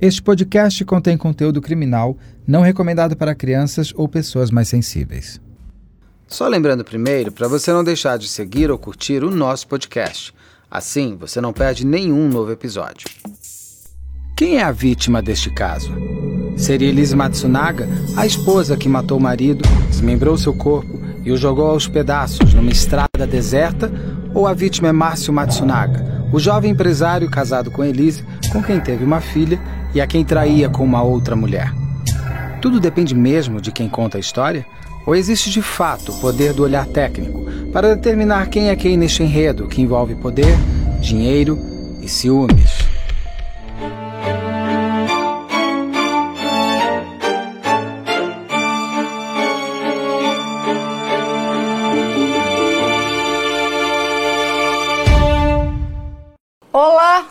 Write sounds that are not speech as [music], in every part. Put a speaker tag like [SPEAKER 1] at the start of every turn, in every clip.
[SPEAKER 1] Este podcast contém conteúdo criminal não recomendado para crianças ou pessoas mais sensíveis.
[SPEAKER 2] Só lembrando primeiro para você não deixar de seguir ou curtir o nosso podcast. Assim, você não perde nenhum novo episódio. Quem é a vítima deste caso? Seria Elise Matsunaga, a esposa que matou o marido, desmembrou seu corpo e o jogou aos pedaços numa estrada deserta? Ou a vítima é Márcio Matsunaga, o jovem empresário casado com Elise, com quem teve uma filha e a quem traía com uma outra mulher? Tudo depende mesmo de quem conta a história? Ou existe de fato o poder do olhar técnico para determinar quem é quem neste enredo que envolve poder, dinheiro e ciúmes?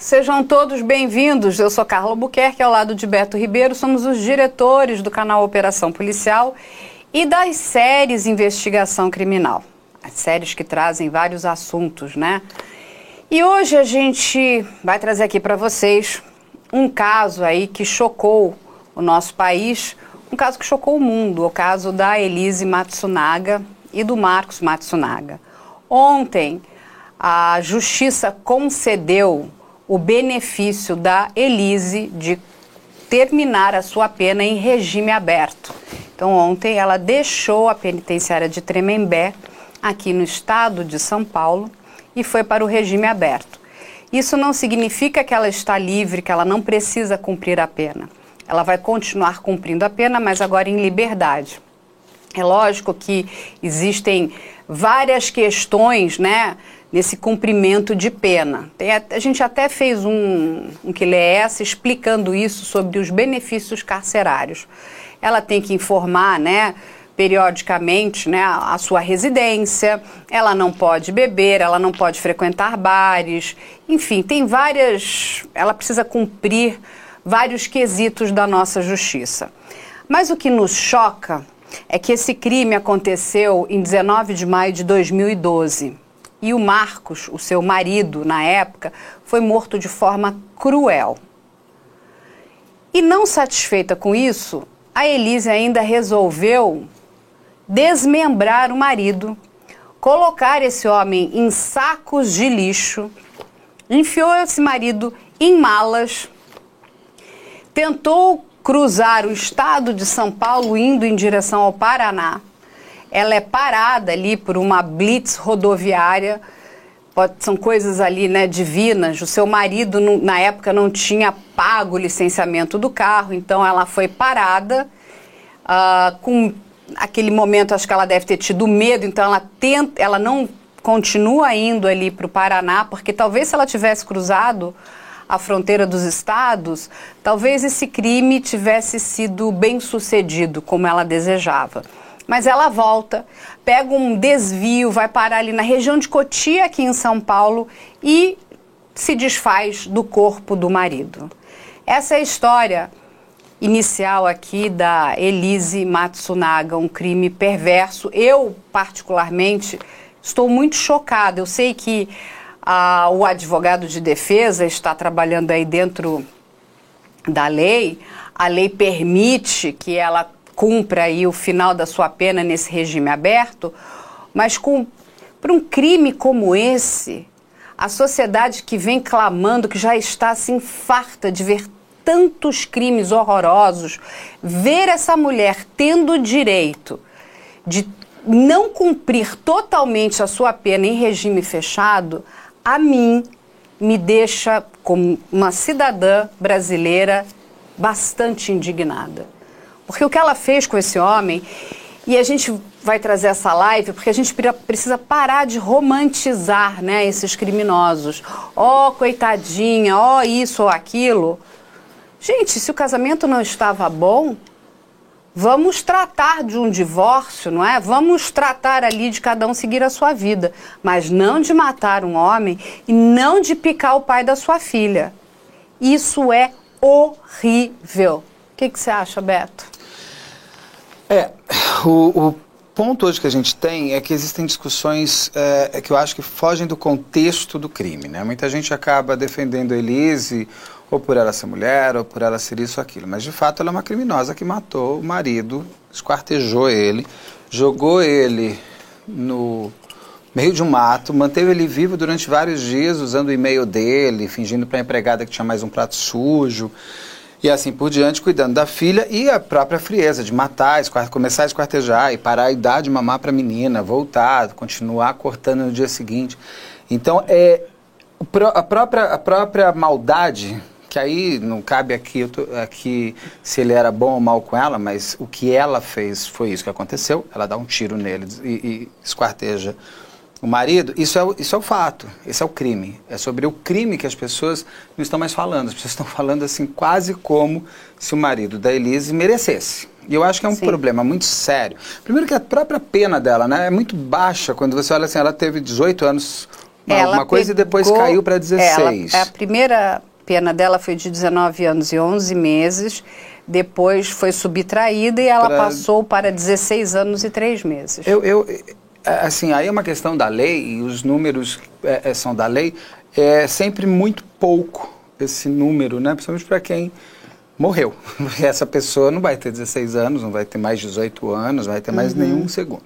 [SPEAKER 3] Sejam todos bem-vindos. Eu sou Carla Buquerque, ao lado de Beto Ribeiro, somos os diretores do canal Operação Policial e das séries Investigação Criminal. As séries que trazem vários assuntos, né? E hoje a gente vai trazer aqui para vocês um caso aí que chocou o nosso país, um caso que chocou o mundo, o caso da Elise Matsunaga e do Marcos Matsunaga. Ontem, a justiça concedeu o benefício da Elise de terminar a sua pena em regime aberto. Então, ontem ela deixou a penitenciária de Tremembé, aqui no estado de São Paulo, e foi para o regime aberto. Isso não significa que ela está livre, que ela não precisa cumprir a pena. Ela vai continuar cumprindo a pena, mas agora em liberdade. É lógico que existem várias questões, né, nesse cumprimento de pena. Tem, a, gente até fez um, um que essa explicando isso sobre os benefícios carcerários. Ela tem que informar, né, periodicamente, né, a, a sua residência. Ela não pode beber, ela não pode frequentar bares. Enfim, tem várias. Ela precisa cumprir vários quesitos da nossa justiça. Mas o que nos choca é que esse crime aconteceu em 19 de maio de 2012 e o Marcos, o seu marido na época, foi morto de forma cruel. E não satisfeita com isso, a Elise ainda resolveu desmembrar o marido, colocar esse homem em sacos de lixo, enfiou esse marido em malas, tentou cruzar o estado de São Paulo indo em direção ao Paraná ela é parada ali por uma blitz rodoviária. Pode, são coisas ali, né, divinas. O seu marido, na época, não tinha pago o licenciamento do carro, então ela foi parada. Uh, com aquele momento, acho que ela deve ter tido medo, então ela tenta, ela não continua indo ali para o Paraná, porque talvez se ela tivesse cruzado a fronteira dos estados, talvez esse crime tivesse sido bem sucedido como ela desejava. Mas ela volta, pega um desvio, vai parar ali na região de Cotia, aqui em São Paulo, e se desfaz do corpo do marido. Essa é a história inicial aqui da Elise Matsunaga, um crime perverso. Eu, particularmente, estou muito chocada. Eu sei que ah, o advogado de defesa está trabalhando aí dentro da lei. A lei permite que ela cumpra aí o final da sua pena nesse regime aberto, mas com para um crime como esse, a sociedade que vem clamando, que já está assim farta de ver tantos crimes horrorosos, ver essa mulher tendo o direito de não cumprir totalmente a sua pena em regime fechado, a mim me deixa como uma cidadã brasileira bastante indignada. Porque o que ela fez com esse homem, e a gente vai trazer essa live porque a gente precisa parar de romantizar né, esses criminosos. Ó, oh, coitadinha, ó, oh, isso ou aquilo. Gente, se o casamento não estava bom, vamos tratar de um divórcio, não é? Vamos tratar ali de cada um seguir a sua vida, mas não de matar um homem e não de picar o pai da sua filha. Isso é horrível. O que, que você acha, Beto?
[SPEAKER 2] É, o, o, ponto hoje que a gente tem é que existem discussões é, é, que eu acho que fogem do contexto do crime. Né? Muita gente acaba defendendo a Elise ou por ela ser mulher, ou por ela ser isso ou aquilo. Mas de fato ela é uma criminosa que matou o marido, esquartejou ele, jogou ele no meio de um mato, manteve ele vivo durante vários dias usando o e-mail dele, fingindo para a empregada que tinha mais um prato sujo. E assim por diante, cuidando da filha e a própria frieza de matar, começar a esquartejar e parar a idade de mamar para a menina, voltar, continuar cortando no dia seguinte. Então, é, a, própria, a própria maldade, que aí não cabe aqui, tô, aqui se ele era bom ou mal com ela, mas o que ela fez foi isso que aconteceu. Ela dá um tiro nele e, e esquarteja o marido, isso é, isso é o fato, esse é o crime. É sobre o crime que as pessoas não estão mais falando. As pessoas [laughs] estão falando assim, quase como se o marido da Elise merecesse. E eu acho que é um Sim. problema muito sério. Primeiro que a própria pena dela né, é muito baixa. Quando você olha assim, ela teve 18 anos, uma, uma coisa, e depois caiu para 16.
[SPEAKER 3] Ela, a primeira pena dela foi de 19 anos e 11 meses. Depois foi subtraída e ela pra... passou para 16 anos e 3 meses.
[SPEAKER 2] Eu, eu, é, assim, aí é uma questão da lei, e os números é, é, são da lei, é sempre muito pouco esse número, né? Principalmente para quem morreu. [laughs] Essa pessoa não vai ter 16 anos, não vai ter mais 18 anos, não vai ter mais uhum. nenhum segundo.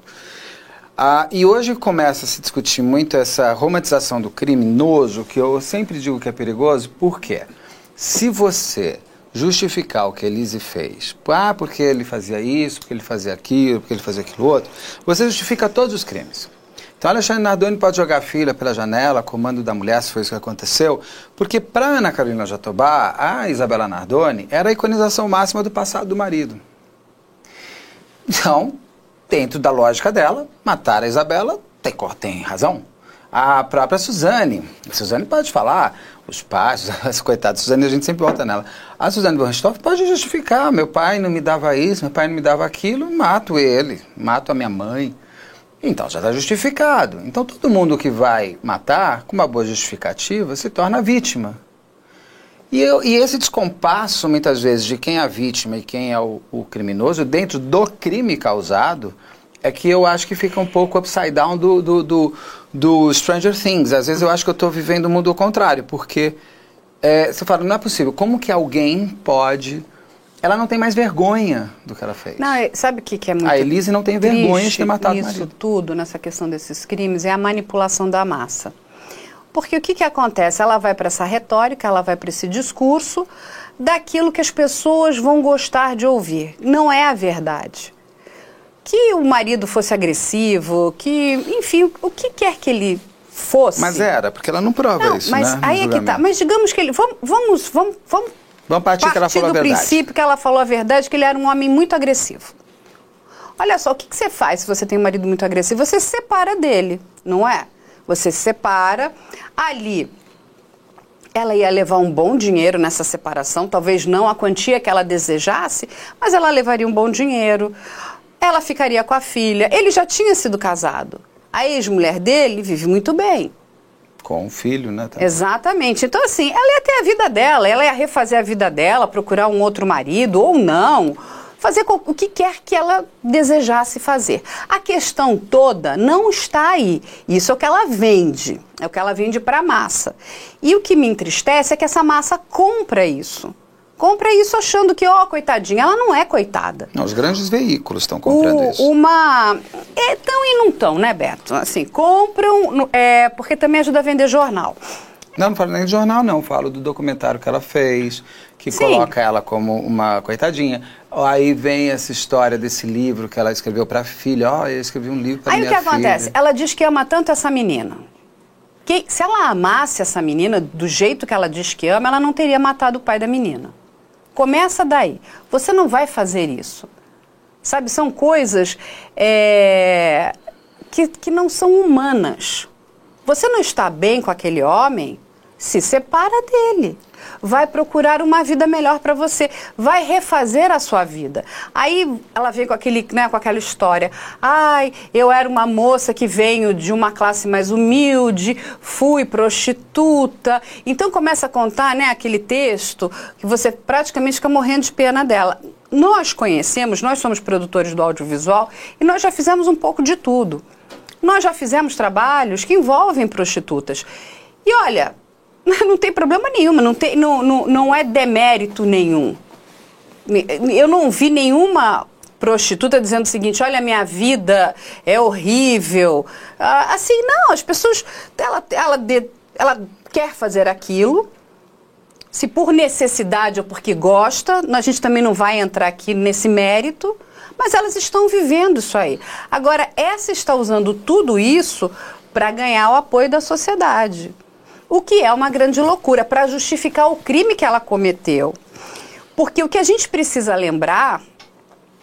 [SPEAKER 2] Ah, e hoje começa a se discutir muito essa romantização do criminoso, que eu sempre digo que é perigoso, por quê? Se você justificar o que Elise fez. Ah, porque ele fazia isso, porque ele fazia aquilo, porque ele fazia aquilo outro. Você justifica todos os crimes. Então, Alexandre Nardoni pode jogar a filha pela janela, comando da mulher, se foi isso que aconteceu, porque para Ana Carolina Jatobá, a Isabela Nardoni era a iconização máxima do passado do marido. Então, dentro da lógica dela, matar a Isabela tem, tem razão. A própria Suzane, a Suzane pode falar, os pais, [laughs] coitada, Suzane, a gente sempre volta nela. A Suzane Bornstoff pode justificar, meu pai não me dava isso, meu pai não me dava aquilo, mato ele, mato a minha mãe. Então já está justificado. Então todo mundo que vai matar, com uma boa justificativa, se torna vítima. E, eu, e esse descompasso, muitas vezes, de quem é a vítima e quem é o, o criminoso, dentro do crime causado, é que eu acho que fica um pouco upside down do, do, do, do Stranger Things. Às vezes eu acho que eu estou vivendo o mundo ao contrário, porque é, você fala, não é possível, como que alguém pode... Ela não tem mais vergonha do que ela fez.
[SPEAKER 3] Não, é, sabe o que, que é muito
[SPEAKER 2] A Elise não tem vergonha de ter matado
[SPEAKER 3] isso marido. tudo, nessa questão desses crimes, é a manipulação da massa. Porque o que, que acontece? Ela vai para essa retórica, ela vai para esse discurso daquilo que as pessoas vão gostar de ouvir. Não é a verdade que o marido fosse agressivo, que, enfim, o que quer que ele fosse.
[SPEAKER 2] Mas era, porque ela não prova não, isso,
[SPEAKER 3] mas
[SPEAKER 2] né?
[SPEAKER 3] Aí é que tá. Mas digamos que ele. Vamos, vamos, vamos, vamos
[SPEAKER 2] Vamos partir, partir que ela falou
[SPEAKER 3] do
[SPEAKER 2] a verdade.
[SPEAKER 3] princípio que ela falou a verdade, que ele era um homem muito agressivo. Olha só, o que, que você faz se você tem um marido muito agressivo? Você se separa dele, não é? Você se separa. Ali, ela ia levar um bom dinheiro nessa separação, talvez não a quantia que ela desejasse, mas ela levaria um bom dinheiro ela ficaria com a filha. Ele já tinha sido casado. A ex-mulher dele vive muito bem.
[SPEAKER 2] Com um filho, né? Também.
[SPEAKER 3] Exatamente. Então, assim, ela ia ter a vida dela, ela ia refazer a vida dela, procurar um outro marido ou não. Fazer o que quer que ela desejasse fazer. A questão toda não está aí. Isso é o que ela vende. É o que ela vende para a massa. E o que me entristece é que essa massa compra isso compra isso achando que, ó, oh, coitadinha, ela não é coitada.
[SPEAKER 2] Não, os grandes veículos estão comprando
[SPEAKER 3] o,
[SPEAKER 2] isso.
[SPEAKER 3] Uma. É, tão e não tão, né, Beto? Assim, compram, é, porque também ajuda a vender jornal.
[SPEAKER 2] Não, não falo nem de jornal, não. Falo do documentário que ela fez, que Sim. coloca ela como uma coitadinha. Aí vem essa história desse livro que ela escreveu para a filha. Ó, oh, eu escrevi um livro para minha filha.
[SPEAKER 3] Aí o que acontece? Ela diz que ama tanto essa menina. Que se ela amasse essa menina do jeito que ela diz que ama, ela não teria matado o pai da menina. Começa daí. Você não vai fazer isso. Sabe, são coisas é, que, que não são humanas. Você não está bem com aquele homem, se separa dele vai procurar uma vida melhor para você, vai refazer a sua vida. Aí ela vem com, aquele, né, com aquela história: ai, eu era uma moça que venho de uma classe mais humilde, fui prostituta. Então começa a contar né, aquele texto que você praticamente fica morrendo de pena dela. Nós conhecemos, nós somos produtores do audiovisual e nós já fizemos um pouco de tudo. Nós já fizemos trabalhos que envolvem prostitutas. E olha, [laughs] Não tem problema nenhum, não, tem, não, não, não é demérito nenhum. Eu não vi nenhuma prostituta dizendo o seguinte: olha, minha vida é horrível. Ah, assim, não, as pessoas. Ela, ela, ela quer fazer aquilo. Se por necessidade ou porque gosta, a gente também não vai entrar aqui nesse mérito, mas elas estão vivendo isso aí. Agora, essa está usando tudo isso para ganhar o apoio da sociedade. O que é uma grande loucura, para justificar o crime que ela cometeu. Porque o que a gente precisa lembrar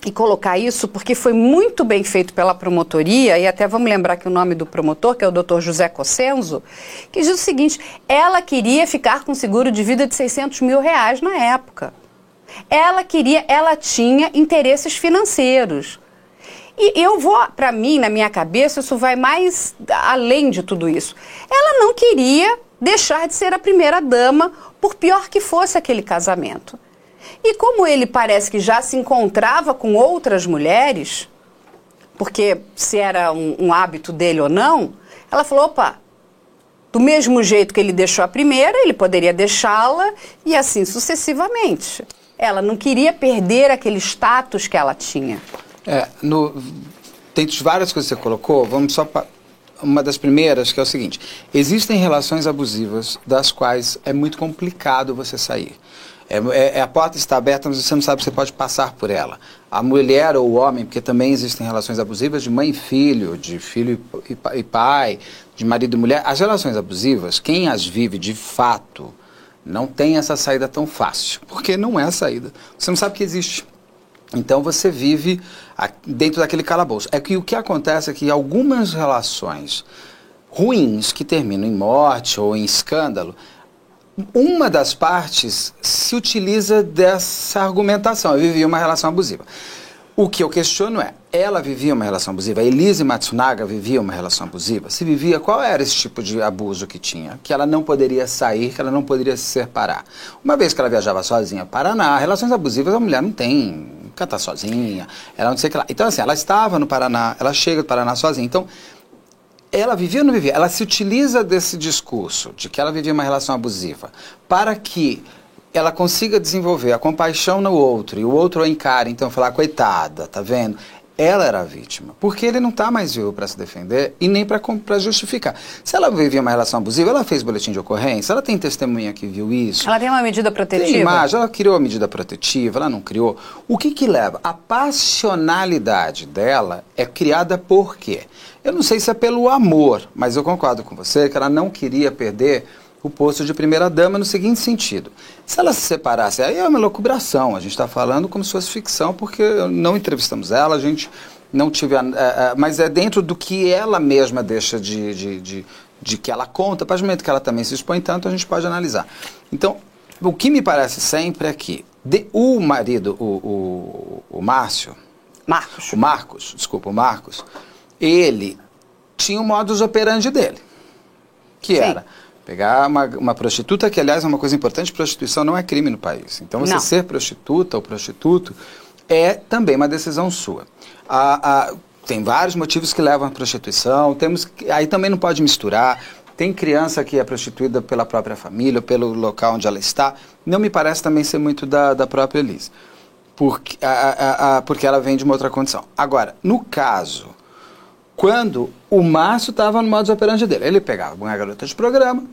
[SPEAKER 3] e colocar isso, porque foi muito bem feito pela promotoria, e até vamos lembrar que o nome do promotor, que é o Dr. José Cossenzo, que diz o seguinte: ela queria ficar com seguro de vida de 600 mil reais na época. Ela queria, ela tinha interesses financeiros. E eu vou, para mim, na minha cabeça, isso vai mais além de tudo isso. Ela não queria deixar de ser a primeira dama, por pior que fosse aquele casamento. E como ele parece que já se encontrava com outras mulheres, porque se era um, um hábito dele ou não, ela falou: opa, do mesmo jeito que ele deixou a primeira, ele poderia deixá-la e assim sucessivamente. Ela não queria perder aquele status que ela tinha.
[SPEAKER 2] É, no, tem várias coisas que você colocou, vamos só uma das primeiras, que é o seguinte: existem relações abusivas das quais é muito complicado você sair. É, é, é, a porta está aberta, mas você não sabe se pode passar por ela. A mulher ou o homem, porque também existem relações abusivas de mãe e filho, de filho e, e pai, de marido e mulher. As relações abusivas, quem as vive de fato, não tem essa saída tão fácil, porque não é a saída. Você não sabe que existe. Então você vive dentro daquele calabouço. É que o que acontece é que algumas relações ruins que terminam em morte ou em escândalo, uma das partes se utiliza dessa argumentação. Eu vivia uma relação abusiva. O que eu questiono é, ela vivia uma relação abusiva, a Elise Matsunaga vivia uma relação abusiva? Se vivia, qual era esse tipo de abuso que tinha? Que ela não poderia sair, que ela não poderia se separar. Uma vez que ela viajava sozinha para Paraná, relações abusivas a mulher não tem, cantar sozinha, ela não sei o que lá. Então assim, ela estava no Paraná, ela chega do Paraná sozinha. Então, ela vivia ou não vivia? Ela se utiliza desse discurso de que ela vivia uma relação abusiva para que ela consiga desenvolver a compaixão no outro e o outro a encare, então falar, coitada, tá vendo? Ela era a vítima, porque ele não está mais vivo para se defender e nem para justificar. Se ela vivia uma relação abusiva, ela fez boletim de ocorrência, ela tem testemunha que viu isso.
[SPEAKER 3] Ela tem uma medida protetiva?
[SPEAKER 2] Tem imagem, ela criou a medida protetiva, ela não criou. O que que leva? A passionalidade dela é criada por quê? Eu não sei se é pelo amor, mas eu concordo com você que ela não queria perder o posto de primeira-dama no seguinte sentido. Se ela se separasse, aí é uma locubração, a gente está falando como se fosse ficção, porque não entrevistamos ela, a gente não tive... A, a, a, mas é dentro do que ela mesma deixa de, de, de, de que ela conta, para o momento que ela também se expõe tanto, a gente pode analisar. Então, o que me parece sempre é que de, o marido, o, o, o Márcio...
[SPEAKER 3] Marcos.
[SPEAKER 2] O Marcos, desculpa, o Marcos ele tinha o modus operandi dele, que Sim. era pegar uma, uma, prostituta, que aliás é uma coisa importante, prostituição não é crime no país. Então você não. ser prostituta ou prostituto é também uma decisão sua. A, a, tem vários motivos que levam à prostituição, temos aí também não pode misturar. Tem criança que é prostituída pela própria família, pelo local onde ela está. Não me parece também ser muito da, da própria Elise, porque, a, porque ela vem de uma outra condição. Agora, no caso quando o Márcio estava no modus operandi dele. Ele pegava uma garota de programa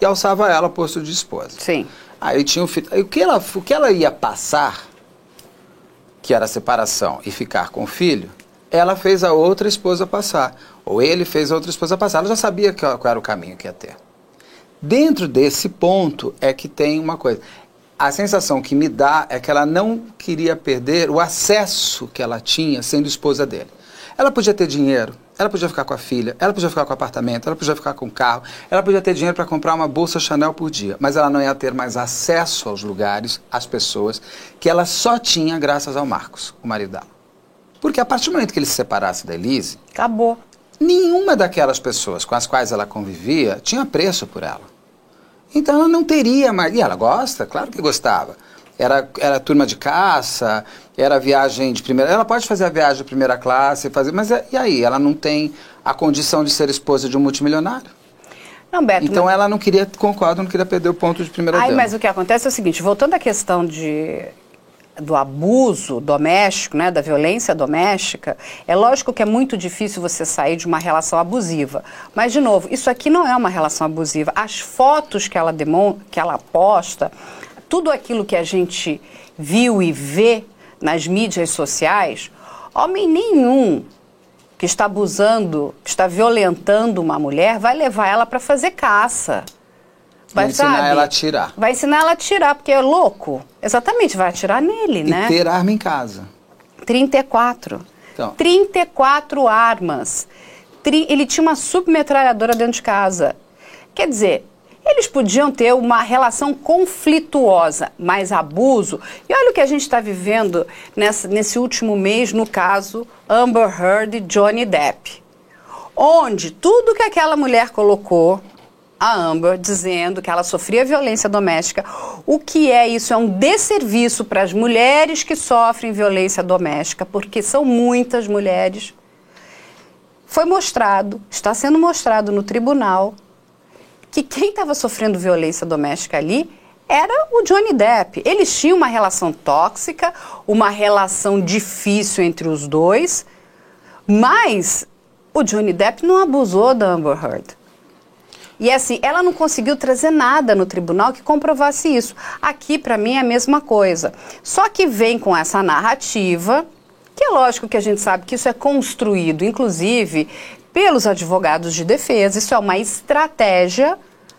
[SPEAKER 2] e alçava ela posto de esposa.
[SPEAKER 3] Sim.
[SPEAKER 2] Aí tinha o filho. Aí o que ela, o que ela ia passar, que era a separação, e ficar com o filho, ela fez a outra esposa passar. Ou ele fez a outra esposa passar. Ela já sabia qual era o caminho que ia ter. Dentro desse ponto é que tem uma coisa. A sensação que me dá é que ela não queria perder o acesso que ela tinha sendo esposa dele. Ela podia ter dinheiro, ela podia ficar com a filha, ela podia ficar com o apartamento, ela podia ficar com o carro, ela podia ter dinheiro para comprar uma bolsa Chanel por dia, mas ela não ia ter mais acesso aos lugares, às pessoas, que ela só tinha graças ao Marcos, o marido dela. Porque a partir do momento que ele se separasse da Elise.
[SPEAKER 3] Acabou.
[SPEAKER 2] Nenhuma daquelas pessoas com as quais ela convivia tinha preço por ela. Então ela não teria mais. E ela gosta? Claro que gostava era, era turma de caça, era viagem de primeira. Ela pode fazer a viagem de primeira classe, fazer, mas é, e aí? Ela não tem a condição de ser esposa de um multimilionário?
[SPEAKER 3] Não, Beto,
[SPEAKER 2] então
[SPEAKER 3] mas...
[SPEAKER 2] ela não queria, concordo, não queria perder o ponto de primeira dama.
[SPEAKER 3] mas o que acontece é o seguinte, voltando à questão de do abuso doméstico, né, da violência doméstica, é lógico que é muito difícil você sair de uma relação abusiva. Mas, de novo, isso aqui não é uma relação abusiva. As fotos que ela, demon que ela posta, tudo aquilo que a gente viu e vê nas mídias sociais, homem nenhum que está abusando, que está violentando uma mulher, vai levar ela para fazer caça.
[SPEAKER 2] Vai ensinar sabe, ela a atirar.
[SPEAKER 3] Vai ensinar ela a atirar, porque é louco. Exatamente, vai atirar nele,
[SPEAKER 2] e
[SPEAKER 3] né?
[SPEAKER 2] Ter arma em casa.
[SPEAKER 3] 34. Então. 34 armas. Ele tinha uma submetralhadora dentro de casa. Quer dizer, eles podiam ter uma relação conflituosa, mas abuso. E olha o que a gente está vivendo nessa, nesse último mês no caso Amber Heard e Johnny Depp. Onde tudo que aquela mulher colocou a Amber dizendo que ela sofria violência doméstica. O que é isso? É um desserviço para as mulheres que sofrem violência doméstica, porque são muitas mulheres. Foi mostrado, está sendo mostrado no tribunal, que quem estava sofrendo violência doméstica ali era o Johnny Depp. Eles tinham uma relação tóxica, uma relação difícil entre os dois, mas o Johnny Depp não abusou da Amber Heard. E assim, ela não conseguiu trazer nada no tribunal que comprovasse isso. Aqui, para mim, é a mesma coisa. Só que vem com essa narrativa, que é lógico que a gente sabe que isso é construído, inclusive, pelos advogados de defesa. Isso é uma estratégia.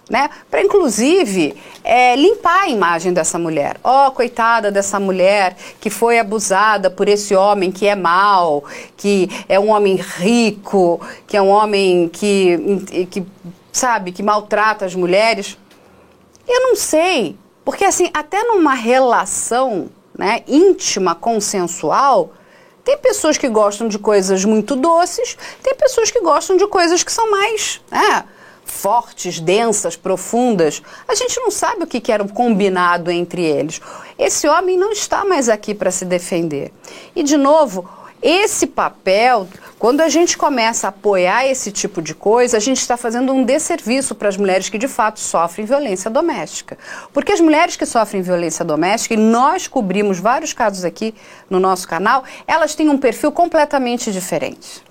[SPEAKER 3] Né? Para inclusive é, limpar a imagem dessa mulher. Ó, oh, coitada dessa mulher que foi abusada por esse homem que é mau, que é um homem rico, que é um homem que, que sabe, que maltrata as mulheres. Eu não sei, porque assim, até numa relação né, íntima, consensual, tem pessoas que gostam de coisas muito doces, tem pessoas que gostam de coisas que são mais né, fortes, densas, profundas. A gente não sabe o que era o combinado entre eles. Esse homem não está mais aqui para se defender. E, de novo, esse papel, quando a gente começa a apoiar esse tipo de coisa, a gente está fazendo um desserviço para as mulheres que de fato sofrem violência doméstica. Porque as mulheres que sofrem violência doméstica, e nós cobrimos vários casos aqui no nosso canal, elas têm um perfil completamente diferente.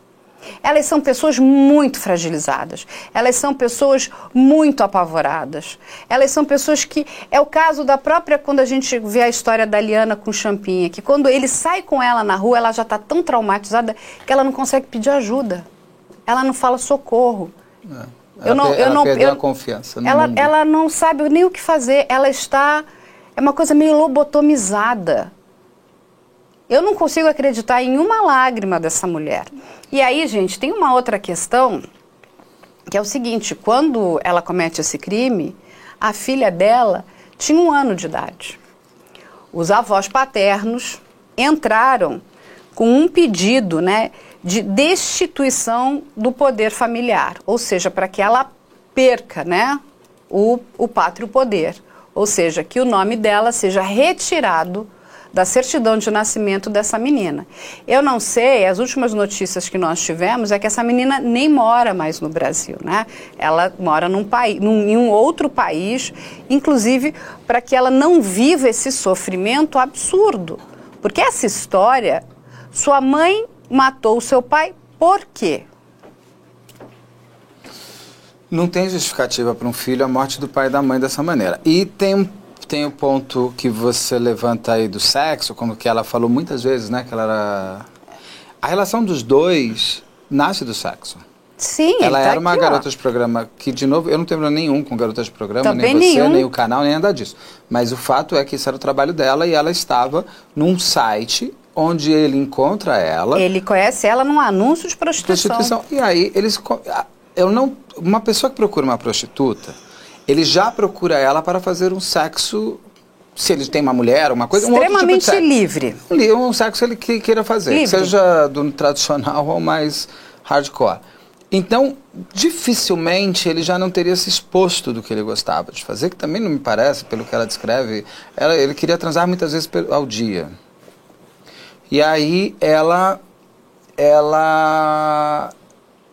[SPEAKER 3] Elas são pessoas muito fragilizadas. Elas são pessoas muito apavoradas. Elas são pessoas que. É o caso da própria. Quando a gente vê a história da Liana com Champinha, que quando ele sai com ela na rua, ela já está tão traumatizada que ela não consegue pedir ajuda. Ela não fala socorro.
[SPEAKER 2] É. Ela, eu não, eu ela não, perdeu eu, a confiança.
[SPEAKER 3] ela, ela não sabe nem o que fazer. Ela está. É uma coisa meio lobotomizada. Eu não consigo acreditar em uma lágrima dessa mulher. E aí, gente, tem uma outra questão que é o seguinte: quando ela comete esse crime, a filha dela tinha um ano de idade. Os avós paternos entraram com um pedido né, de destituição do poder familiar, ou seja, para que ela perca né, o, o pátrio poder, ou seja, que o nome dela seja retirado da certidão de nascimento dessa menina. Eu não sei, as últimas notícias que nós tivemos é que essa menina nem mora mais no Brasil, né? Ela mora num país, num, em um outro país, inclusive para que ela não viva esse sofrimento absurdo. Porque essa história, sua mãe matou o seu pai por quê?
[SPEAKER 2] Não tem justificativa para um filho a morte do pai e da mãe dessa maneira. E tem um tem o ponto que você levanta aí do sexo, como que ela falou muitas vezes, né? Que ela era... A relação dos dois nasce do sexo.
[SPEAKER 3] Sim,
[SPEAKER 2] Ela
[SPEAKER 3] tá
[SPEAKER 2] era uma
[SPEAKER 3] aqui,
[SPEAKER 2] garota
[SPEAKER 3] ó.
[SPEAKER 2] de programa que, de novo, eu não tenho problema nenhum com garota de programa,
[SPEAKER 3] Também
[SPEAKER 2] nem você,
[SPEAKER 3] nenhum.
[SPEAKER 2] nem o canal, nem nada disso. Mas o fato é que isso era o trabalho dela e ela estava num site onde ele encontra ela.
[SPEAKER 3] Ele conhece ela num anúncio de prostituição.
[SPEAKER 2] prostituição. E aí eles. Eu não. Uma pessoa que procura uma prostituta, ele já procura ela para fazer um sexo. Se ele tem uma mulher, uma coisa. um tipo
[SPEAKER 3] Extremamente
[SPEAKER 2] sexo.
[SPEAKER 3] livre.
[SPEAKER 2] Ali, Um sexo ele que queira fazer,
[SPEAKER 3] Livre.
[SPEAKER 2] seja do tradicional [laughs] ou mais hardcore. Então, dificilmente ele já não teria se exposto do que ele gostava de fazer, que também não me parece, pelo que ela descreve, ela, ele queria transar muitas vezes ao dia. E aí ela, ela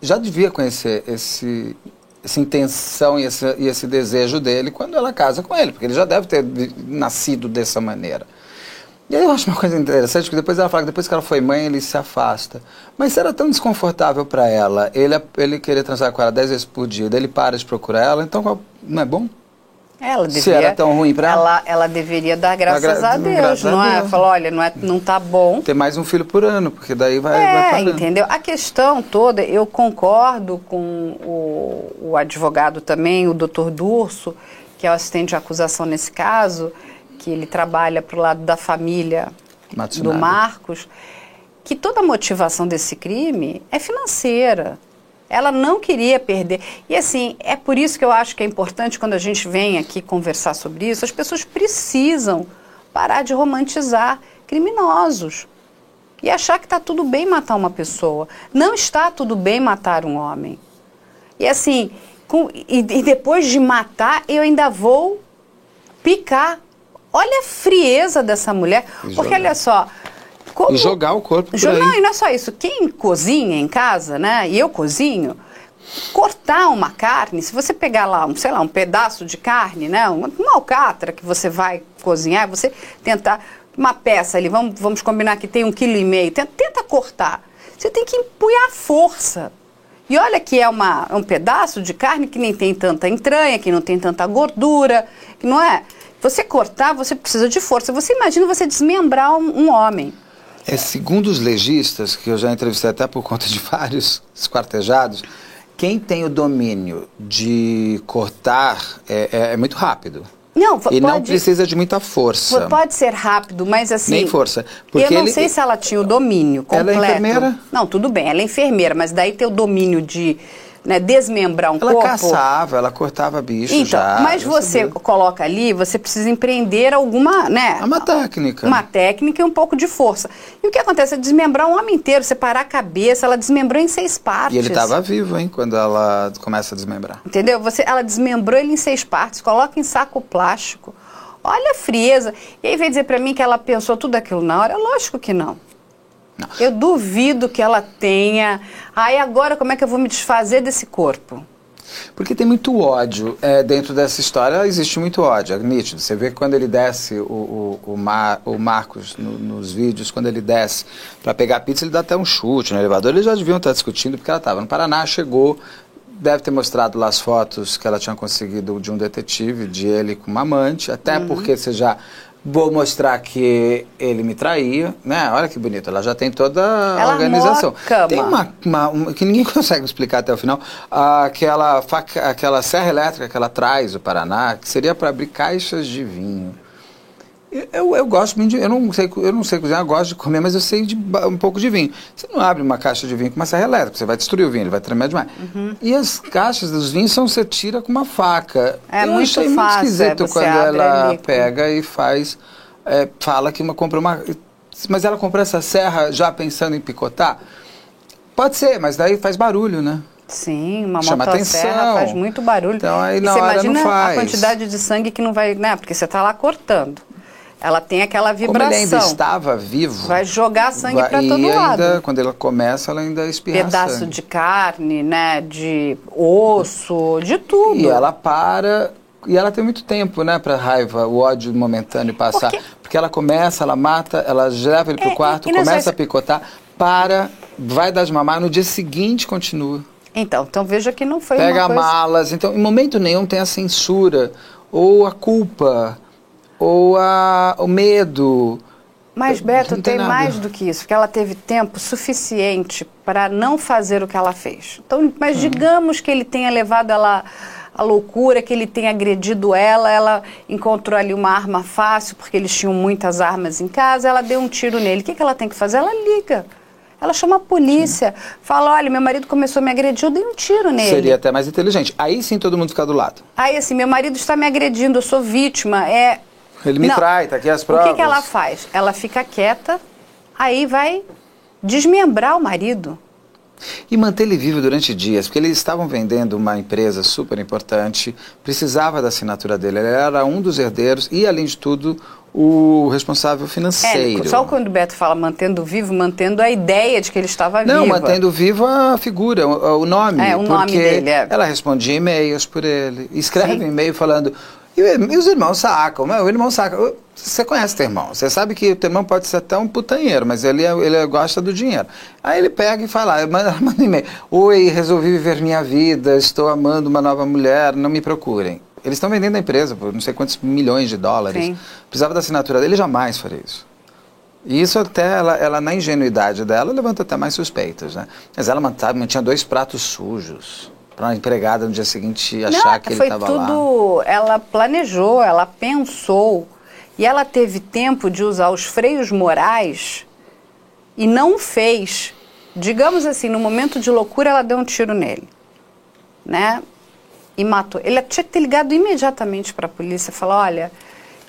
[SPEAKER 2] já devia conhecer esse, essa intenção e esse, e esse desejo dele quando ela casa com ele, porque ele já deve ter nascido dessa maneira. E aí eu acho uma coisa interessante, que depois ela fala que depois que ela foi mãe, ele se afasta. Mas era tão desconfortável para ela, ele, ele querer transar com ela dez vezes por dia, daí ele para de procurar ela, então não é bom?
[SPEAKER 3] Ela deveria,
[SPEAKER 2] Se era tão ruim para ela?
[SPEAKER 3] ela? Ela deveria dar graças gra a Deus, graças não a é? Deus. Falar, olha, não, é, não tá bom.
[SPEAKER 2] Ter mais um filho por ano, porque daí vai,
[SPEAKER 3] é,
[SPEAKER 2] vai
[SPEAKER 3] entendeu? A questão toda, eu concordo com o, o advogado também, o doutor Durso, que é o assistente de acusação nesse caso, que ele trabalha para o lado da família do Marcos, que toda a motivação desse crime é financeira. Ela não queria perder. E assim, é por isso que eu acho que é importante quando a gente vem aqui conversar sobre isso, as pessoas precisam parar de romantizar criminosos e achar que está tudo bem matar uma pessoa. Não está tudo bem matar um homem. E assim, com, e, e depois de matar, eu ainda vou picar. Olha a frieza dessa mulher. Porque olha só,
[SPEAKER 2] como... Jogar o corpo por.
[SPEAKER 3] Não, e não é só isso. Quem cozinha em casa, né? E eu cozinho, cortar uma carne, se você pegar lá, um, sei lá, um pedaço de carne, né? Uma, uma alcatra que você vai cozinhar, você tentar uma peça ali, vamos, vamos combinar que tem um quilo e meio, tenta, tenta cortar. Você tem que empunhar força. E olha que é uma, um pedaço de carne que nem tem tanta entranha, que não tem tanta gordura, que não é? Você cortar, você precisa de força. Você imagina você desmembrar um, um homem.
[SPEAKER 2] É, segundo os legistas, que eu já entrevistei até por conta de [laughs] vários esquartejados, quem tem o domínio de cortar é, é, é muito rápido.
[SPEAKER 3] Não,
[SPEAKER 2] e pode, não precisa de muita força.
[SPEAKER 3] Pode ser rápido, mas assim.
[SPEAKER 2] Nem força.
[SPEAKER 3] eu não ele, sei se ela tinha o domínio completo.
[SPEAKER 2] Ela é enfermeira?
[SPEAKER 3] Não, tudo bem, ela é enfermeira, mas daí ter o domínio de né, desmembrar um
[SPEAKER 2] ela
[SPEAKER 3] corpo.
[SPEAKER 2] Ela caçava, ela cortava bicho
[SPEAKER 3] então,
[SPEAKER 2] já.
[SPEAKER 3] Mas você sabia. coloca ali, você precisa empreender alguma, né?
[SPEAKER 2] É uma técnica.
[SPEAKER 3] Uma técnica e um pouco de força. E o que acontece? É desmembrar um homem inteiro, separar a cabeça, ela desmembrou em seis partes.
[SPEAKER 2] E ele estava vivo, hein, quando ela começa a desmembrar.
[SPEAKER 3] Entendeu? Você, ela desmembrou ele em seis partes, coloca em saco plástico. Olha a frieza. E aí vem dizer para mim que ela pensou tudo aquilo na hora? Lógico que não. Não. Eu duvido que ela tenha. Aí agora como é que eu vou me desfazer desse corpo?
[SPEAKER 2] Porque tem muito ódio é, dentro dessa história, existe muito ódio, é nítido. Você vê que quando ele desce, o, o, o, Mar, o Marcos, no, nos vídeos, quando ele desce para pegar a pizza, ele dá até um chute no elevador. Eles já deviam estar discutindo, porque ela estava no Paraná, chegou, deve ter mostrado lá as fotos que ela tinha conseguido de um detetive, de ele com uma amante, até uhum. porque você já Vou mostrar que ele me traía, né? Olha que bonito, ela já tem toda a ela organização. Tem uma, uma, uma, que ninguém [laughs] consegue explicar até o final, aquela, faca, aquela serra elétrica que ela traz do Paraná, que seria para abrir caixas de vinho. Eu, eu gosto muito de. Eu não, sei, eu não sei cozinhar, eu gosto de comer, mas eu sei de, um pouco de vinho. Você não abre uma caixa de vinho com uma serra elétrica, você vai destruir o vinho, ele vai tremer demais. Uhum. E as caixas dos vinhos são você tira com uma faca.
[SPEAKER 3] É
[SPEAKER 2] eu
[SPEAKER 3] muito
[SPEAKER 2] achei
[SPEAKER 3] fácil,
[SPEAKER 2] muito esquisito
[SPEAKER 3] é,
[SPEAKER 2] quando ela pega e faz. É, fala que uma, comprou uma. Mas ela comprou essa serra já pensando em picotar? Pode ser, mas daí faz barulho, né?
[SPEAKER 3] Sim, uma Chama motosserra atenção. faz muito barulho.
[SPEAKER 2] Então aí na
[SPEAKER 3] e você
[SPEAKER 2] hora
[SPEAKER 3] imagina
[SPEAKER 2] não faz.
[SPEAKER 3] a quantidade de sangue que não vai, né? Porque você está lá cortando. Ela tem aquela vibração.
[SPEAKER 2] Como ele ainda estava vivo.
[SPEAKER 3] Vai jogar sangue para todo
[SPEAKER 2] ainda,
[SPEAKER 3] lado.
[SPEAKER 2] Quando ela começa, ela ainda espirra
[SPEAKER 3] Pedaço
[SPEAKER 2] sangue.
[SPEAKER 3] de carne, né? De osso, de tudo.
[SPEAKER 2] E ela para e ela tem muito tempo, né, para raiva, o ódio momentâneo passar. Porque, Porque ela começa, ela mata, ela leva ele pro é, quarto, começa a picotar, para, vai dar de mamar, no dia seguinte continua.
[SPEAKER 3] Então, então veja que não foi
[SPEAKER 2] Pega
[SPEAKER 3] uma coisa...
[SPEAKER 2] malas, então em momento nenhum tem a censura ou a culpa ou a, o medo.
[SPEAKER 3] Mas, Beto, tem, tem mais do que isso, porque ela teve tempo suficiente para não fazer o que ela fez. Então, mas hum. digamos que ele tenha levado ela à loucura, que ele tenha agredido ela, ela encontrou ali uma arma fácil, porque eles tinham muitas armas em casa, ela deu um tiro nele. O que, que ela tem que fazer? Ela liga. Ela chama a polícia, sim. fala: olha, meu marido começou a me agredir, eu dei um tiro nele.
[SPEAKER 2] Seria até mais inteligente. Aí sim todo mundo fica do lado.
[SPEAKER 3] Aí assim, meu marido está me agredindo, eu sou vítima. É,
[SPEAKER 2] ele me Não. trai, tá aqui as provas.
[SPEAKER 3] O que, que ela faz? Ela fica quieta, aí vai desmembrar o marido.
[SPEAKER 2] E manter ele vivo durante dias, porque eles estavam vendendo uma empresa super importante, precisava da assinatura dele. Ele era um dos herdeiros e, além de tudo, o responsável financeiro.
[SPEAKER 3] É, só quando o Beto fala mantendo vivo, mantendo a ideia de que ele estava vivo.
[SPEAKER 2] Não, mantendo vivo a figura, o, o nome.
[SPEAKER 3] É, o nome dele. É.
[SPEAKER 2] Ela respondia e-mails por ele. Escreve um e-mail falando. E, os irmãos sacam, o irmão saca. Você conhece teu irmão, você sabe que o teu irmão pode ser até um putanheiro, mas ele, ele gosta do dinheiro. Aí ele pega e fala, manda, [laughs] manda e-mail. Oi, resolvi viver minha vida, estou amando uma nova mulher, não me procurem. Eles estão vendendo a empresa por não sei quantos milhões de dólares. Sim. Precisava da assinatura dele, jamais faria isso. E isso até, ela, ela, na ingenuidade dela, levanta até mais suspeitas, né? Mas ela mantinha dois pratos sujos para uma empregada no dia seguinte achar não, que ele estava lá.
[SPEAKER 3] tudo, ela planejou, ela pensou e ela teve tempo de usar os freios morais e não fez. Digamos assim, no momento de loucura, ela deu um tiro nele, né? e matou. Ele tinha que ter ligado imediatamente para a polícia e falar: olha,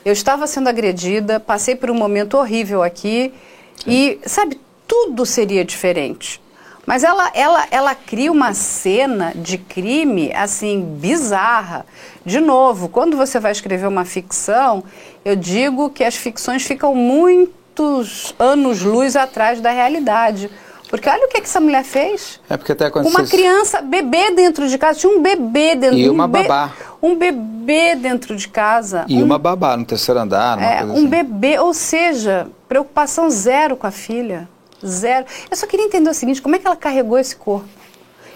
[SPEAKER 3] eu estava sendo agredida, passei por um momento horrível aqui Sim. e, sabe, tudo seria diferente. Mas ela, ela, ela cria uma cena de crime assim bizarra. De novo, quando você vai escrever uma ficção, eu digo que as ficções ficam muitos anos-luz atrás da realidade. Porque olha o que, que essa mulher fez.
[SPEAKER 2] É porque até quando
[SPEAKER 3] Uma criança, bebê dentro de casa, tinha um bebê dentro
[SPEAKER 2] E uma um babá.
[SPEAKER 3] um bebê dentro de casa.
[SPEAKER 2] E
[SPEAKER 3] um,
[SPEAKER 2] uma babá no terceiro andar.
[SPEAKER 3] É, um
[SPEAKER 2] assim.
[SPEAKER 3] bebê, ou seja, preocupação zero com a filha. Zero. Eu só queria entender o seguinte: como é que ela carregou esse corpo?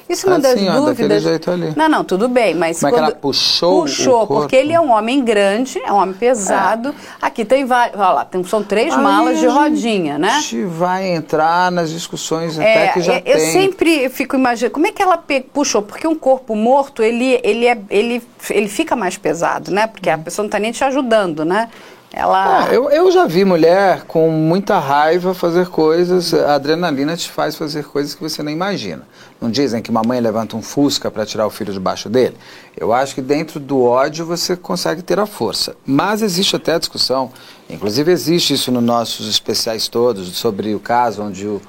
[SPEAKER 3] Isso é uma
[SPEAKER 2] assim,
[SPEAKER 3] das
[SPEAKER 2] ó,
[SPEAKER 3] dúvidas.
[SPEAKER 2] Jeito ali.
[SPEAKER 3] Não, não, tudo bem, mas
[SPEAKER 2] Como é que ela puxou,
[SPEAKER 3] puxou
[SPEAKER 2] o corpo?
[SPEAKER 3] porque ele é um homem grande, é um homem pesado. É. Aqui tem vários, olha lá, tem, são três
[SPEAKER 2] Aí
[SPEAKER 3] malas de rodinha, né?
[SPEAKER 2] A gente vai entrar nas discussões é, até que já
[SPEAKER 3] é,
[SPEAKER 2] tem.
[SPEAKER 3] Eu sempre fico imaginando como é que ela puxou, porque um corpo morto ele ele é ele ele fica mais pesado, né? Porque a pessoa não está nem te ajudando, né? Ela...
[SPEAKER 2] É, eu, eu já vi mulher com muita raiva fazer coisas, a adrenalina te faz fazer coisas que você nem imagina. Não dizem que uma mãe levanta um fusca para tirar o filho debaixo dele? Eu acho que dentro do ódio você consegue ter a força. Mas existe até a discussão, inclusive existe isso nos nossos especiais todos, sobre o caso onde o,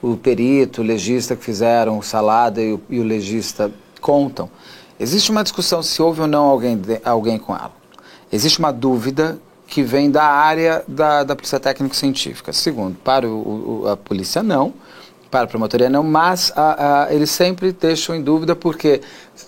[SPEAKER 2] o perito, o legista que fizeram o salada e o, e o legista contam. Existe uma discussão se houve ou não alguém, alguém com ela. Existe uma dúvida que vem da área da, da Polícia Técnico-Científica. Segundo, para o, o, a polícia não, para a promotoria não, mas a, a, eles sempre deixam em dúvida porque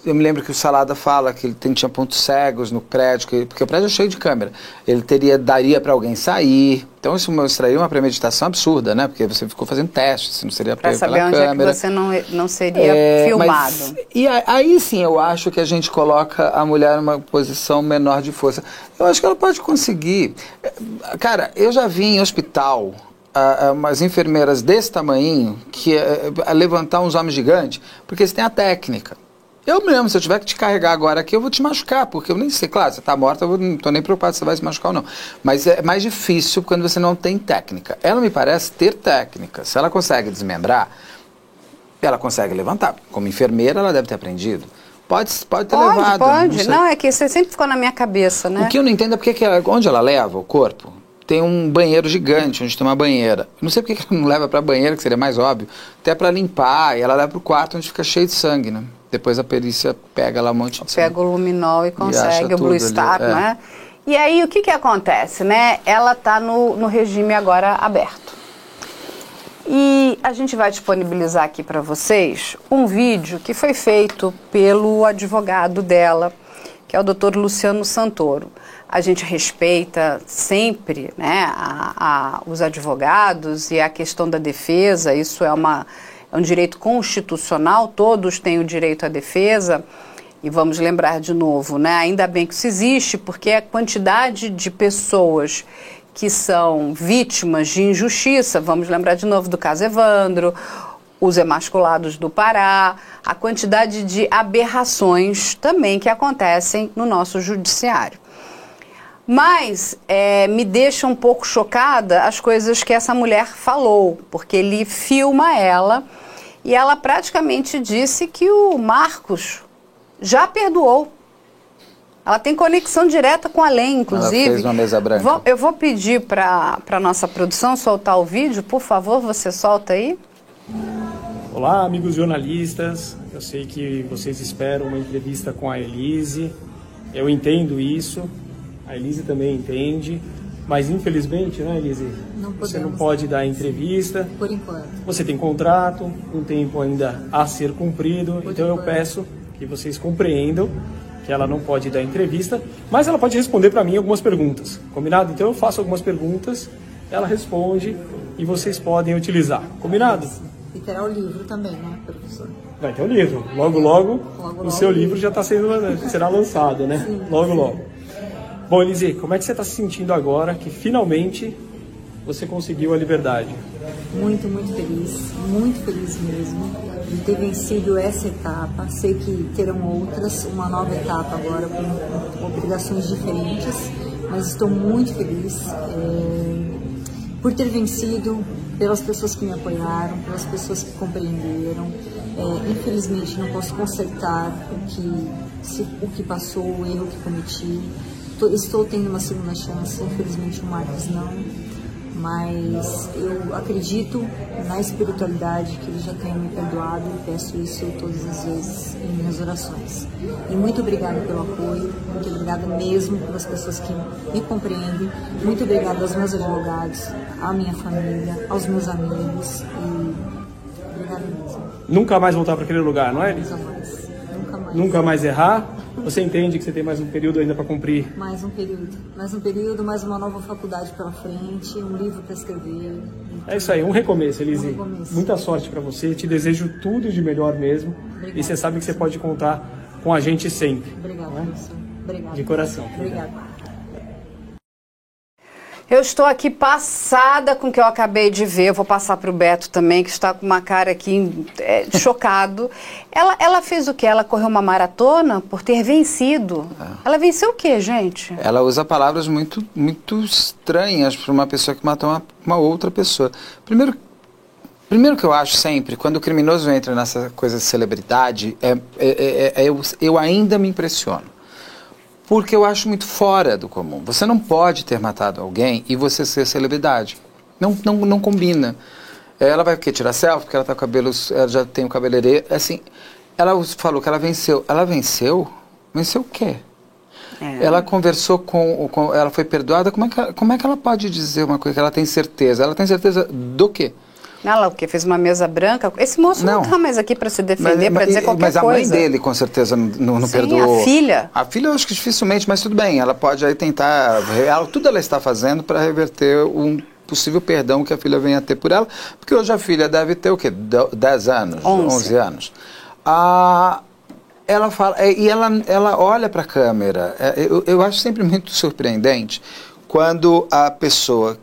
[SPEAKER 2] eu me lembro que o Salada fala que ele tem, tinha pontos cegos no prédio, que, porque o prédio é cheio de câmera. Ele teria daria para alguém sair. Então isso mostraria uma premeditação absurda, né? Porque você ficou fazendo testes, não seria
[SPEAKER 3] para saber onde câmera. é que você não, não seria é, filmado. Mas,
[SPEAKER 2] e aí sim eu acho que a gente coloca a mulher numa posição menor de força. Eu acho que ela pode conseguir. Cara, eu já vi em hospital uh, umas enfermeiras desse tamanho que uh, levantar uns homens gigantes, porque eles têm a técnica. Eu mesmo, se eu tiver que te carregar agora aqui, eu vou te machucar, porque eu nem sei, claro, você está morta, eu não estou nem preocupado se você vai se machucar ou não. Mas é mais difícil quando você não tem técnica. Ela me parece ter técnica. Se ela consegue desmembrar, ela consegue levantar. Como enfermeira, ela deve ter aprendido. Pode, pode ter
[SPEAKER 3] pode,
[SPEAKER 2] levado.
[SPEAKER 3] Pode, não, não, é que você sempre ficou na minha cabeça, né?
[SPEAKER 2] O que eu não entendo é porque que ela, onde ela leva o corpo, tem um banheiro gigante onde tem uma banheira. Eu não sei porque que ela não leva para a banheira, que seria mais óbvio, até para limpar, e ela leva para o quarto onde fica cheio de sangue, né? Depois a perícia pega lá um monte de
[SPEAKER 3] Pega
[SPEAKER 2] sangue.
[SPEAKER 3] o luminol e consegue, e o Blue Star, é. né? E aí o que que acontece, né? Ela está no, no regime agora aberto. E a gente vai disponibilizar aqui para vocês um vídeo que foi feito pelo advogado dela, que é o Dr. Luciano Santoro a gente respeita sempre né, a, a, os advogados e a questão da defesa, isso é, uma, é um direito constitucional, todos têm o direito à defesa. E vamos lembrar de novo, né? ainda bem que isso existe, porque a quantidade de pessoas que são vítimas de injustiça, vamos lembrar de novo do caso Evandro, os emasculados do Pará, a quantidade de aberrações também que acontecem no nosso judiciário. Mas é, me deixa um pouco chocada as coisas que essa mulher falou, porque ele filma ela e ela praticamente disse que o Marcos já perdoou. Ela tem conexão direta com a lei, inclusive. Ela
[SPEAKER 2] fez uma mesa branca.
[SPEAKER 3] Vou, eu vou pedir para a nossa produção soltar o vídeo. Por favor, você solta aí.
[SPEAKER 4] Olá, amigos jornalistas. Eu sei que vocês esperam uma entrevista com a Elise. Eu entendo isso. A Elise também entende. Mas infelizmente, né, Elise?
[SPEAKER 5] Não
[SPEAKER 4] você não pode dar entrevista.
[SPEAKER 5] Por enquanto.
[SPEAKER 4] Você tem contrato, um tempo ainda a ser cumprido.
[SPEAKER 5] Por
[SPEAKER 4] então
[SPEAKER 5] enquanto.
[SPEAKER 4] eu peço que vocês compreendam que ela não pode dar entrevista, mas ela pode responder para mim algumas perguntas. Combinado? Então eu faço algumas perguntas, ela responde e vocês podem utilizar. Combinado?
[SPEAKER 5] E terá o livro também, né, professor?
[SPEAKER 4] Vai ter o livro. Logo, logo,
[SPEAKER 5] Logo,
[SPEAKER 4] o
[SPEAKER 5] logo.
[SPEAKER 4] seu livro já está sendo será lançado, né? Logo, logo. Bom, Elise, como é que você está se sentindo agora que finalmente você conseguiu a liberdade?
[SPEAKER 5] Muito, muito feliz, muito feliz mesmo de ter vencido essa etapa. Sei que terão outras, uma nova etapa agora com obrigações diferentes, mas estou muito feliz eh, por ter vencido, pelas pessoas que me apoiaram, pelas pessoas que compreenderam. Eh, infelizmente não posso consertar o que, se- o que passou, o erro que cometi. Estou tendo uma segunda chance, infelizmente o Marcos não mas eu acredito na espiritualidade que ele já tenha me perdoado e peço isso todas as vezes em minhas orações. E muito obrigada pelo apoio, muito obrigada mesmo pelas pessoas que me compreendem, muito obrigada aos meus advogados, à minha família, aos meus amigos e obrigada mesmo.
[SPEAKER 4] Nunca mais voltar para aquele lugar, não é?
[SPEAKER 5] Nunca mais, nunca mais.
[SPEAKER 4] Nunca mais errar. Você entende que você tem mais um período ainda para cumprir
[SPEAKER 5] Mais um período, mais um período, mais uma nova faculdade pela frente, um livro para escrever.
[SPEAKER 4] É isso aí, um recomeço, Elise.
[SPEAKER 5] Um recomeço.
[SPEAKER 4] Muita sorte para você. Te desejo tudo de melhor mesmo.
[SPEAKER 5] Obrigada.
[SPEAKER 4] E você sabe que você pode contar com a gente sempre.
[SPEAKER 5] Obrigada, professor. Obrigada.
[SPEAKER 4] De coração.
[SPEAKER 5] Obrigada.
[SPEAKER 3] Eu estou aqui passada com o que eu acabei de ver. Eu vou passar para o Beto também, que está com uma cara aqui é, chocado. [laughs] Ela, ela fez o quê? Ela correu uma maratona por ter vencido. Ela venceu o quê, gente?
[SPEAKER 2] Ela usa palavras muito, muito estranhas para uma pessoa que matou uma, uma outra pessoa. Primeiro, primeiro que eu acho sempre, quando o criminoso entra nessa coisa de celebridade, é, é- é- é- eu, eu ainda me impressiono. Porque eu acho muito fora do comum. Você não pode ter matado alguém e você ser celebridade. Não, não, não combina. Ela vai o quê? Tirar selfie porque ela tá com cabelos, ela já tem o cabeleireiro. Assim, ela falou que ela venceu. Ela venceu? Venceu o quê?
[SPEAKER 3] É.
[SPEAKER 2] Ela conversou com, com- Ela foi perdoada. Como é, que, como é que ela pode dizer uma coisa que ela tem certeza? Ela tem certeza do quê?
[SPEAKER 3] Ela o quê? Fez uma mesa branca? Esse moço não
[SPEAKER 2] Não.
[SPEAKER 3] está mais aqui para se defender, para dizer qualquer
[SPEAKER 2] mas a
[SPEAKER 3] coisa.
[SPEAKER 2] mãe dele, com certeza, não, não
[SPEAKER 3] Sim,
[SPEAKER 2] perdoou.
[SPEAKER 3] a filha.
[SPEAKER 2] A filha, eu acho que dificilmente, mas tudo bem. Ela pode aí tentar. Ela, tudo ela está fazendo para reverter um possível perdão que a filha venha a ter por ela. Porque hoje a filha deve ter o quê? Do- 10 anos,
[SPEAKER 3] Onze.
[SPEAKER 2] 11 anos. Ah, ela fala, é, e ela, ela olha para a câmera. É, eu, eu acho sempre muito surpreendente quando a pessoa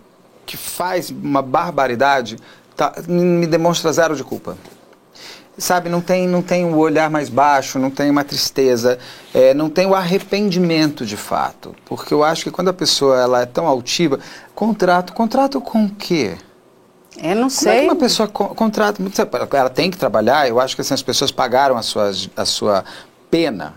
[SPEAKER 2] que faz uma barbaridade tá- me demonstra zero de culpa sabe, não tem, não tem o olhar mais baixo, não tem uma tristeza, é, não tem o arrependimento de fato. Porque eu acho que quando a pessoa ela é tão altiva, contrato, contrato com o quê?
[SPEAKER 3] Eu não
[SPEAKER 2] Como é
[SPEAKER 3] sei.
[SPEAKER 2] que uma pessoa co- contrata? Ela tem que trabalhar, eu acho que assim, as pessoas pagaram a sua, a sua pena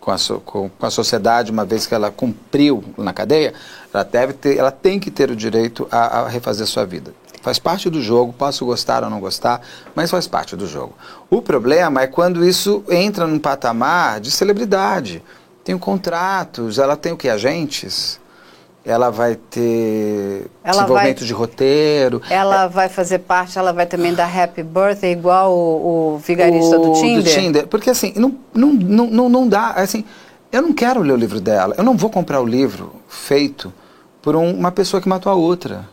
[SPEAKER 2] com a, so- com, com a sociedade, uma vez que ela cumpriu na cadeia, ela, deve ter, ela tem que ter o direito a, a refazer sua vida. Faz parte do jogo, posso gostar ou não gostar, mas faz parte do jogo. O problema é quando isso entra num patamar de celebridade. Tem contratos, ela tem o que? Agentes? Ela vai ter
[SPEAKER 3] Ela
[SPEAKER 2] desenvolvimento
[SPEAKER 3] vai-
[SPEAKER 2] de roteiro.
[SPEAKER 3] Ela vai fazer parte, ela vai também dar Happy Birthday, igual o, o vigarista do
[SPEAKER 2] O
[SPEAKER 3] Tinder.
[SPEAKER 2] Porque assim, não, não, não, não, não dá. Assim, eu não quero ler o livro dela. Eu não vou comprar o livro feito por um- uma pessoa que matou a outra.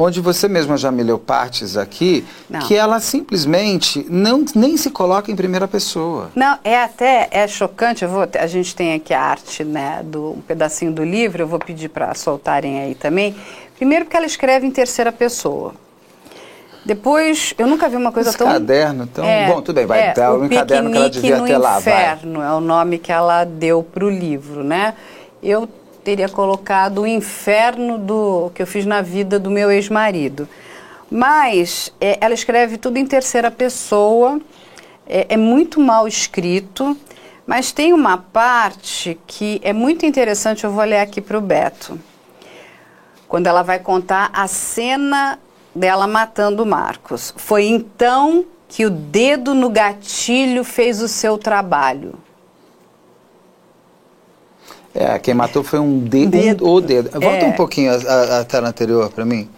[SPEAKER 2] Onde você mesma já me leu partes aqui,
[SPEAKER 3] Não.
[SPEAKER 2] que ela simplesmente não, nem se coloca em primeira pessoa.
[SPEAKER 3] Não, é até é chocante. Eu vou, a gente tem aqui a arte, né, do um pedacinho do livro. Eu vou pedir para soltarem aí também. Primeiro porque ela escreve em terceira pessoa. Depois, eu nunca vi uma coisa
[SPEAKER 2] Esse
[SPEAKER 3] tão
[SPEAKER 2] caderno tão- bom, tudo bem, vai,
[SPEAKER 3] é, o
[SPEAKER 2] um caderno que ela devia
[SPEAKER 3] no
[SPEAKER 2] ter lá, vai.
[SPEAKER 3] Inferno é o nome que ela deu para o livro, né? Eu teria colocado o inferno do que eu fiz na vida do meu ex-marido. Mas é, ela escreve tudo em terceira pessoa, é, é muito mal escrito, mas tem uma parte que é muito interessante, eu vou ler aqui para o Beto. Quando ela vai contar a cena dela matando o Marcos. Foi então que o dedo no gatilho fez o seu trabalho.
[SPEAKER 2] É, quem matou foi um dedo,
[SPEAKER 3] Dedo.
[SPEAKER 2] Um, o dedo. Volta
[SPEAKER 3] É.
[SPEAKER 2] um pouquinho a, a, tela anterior para mim.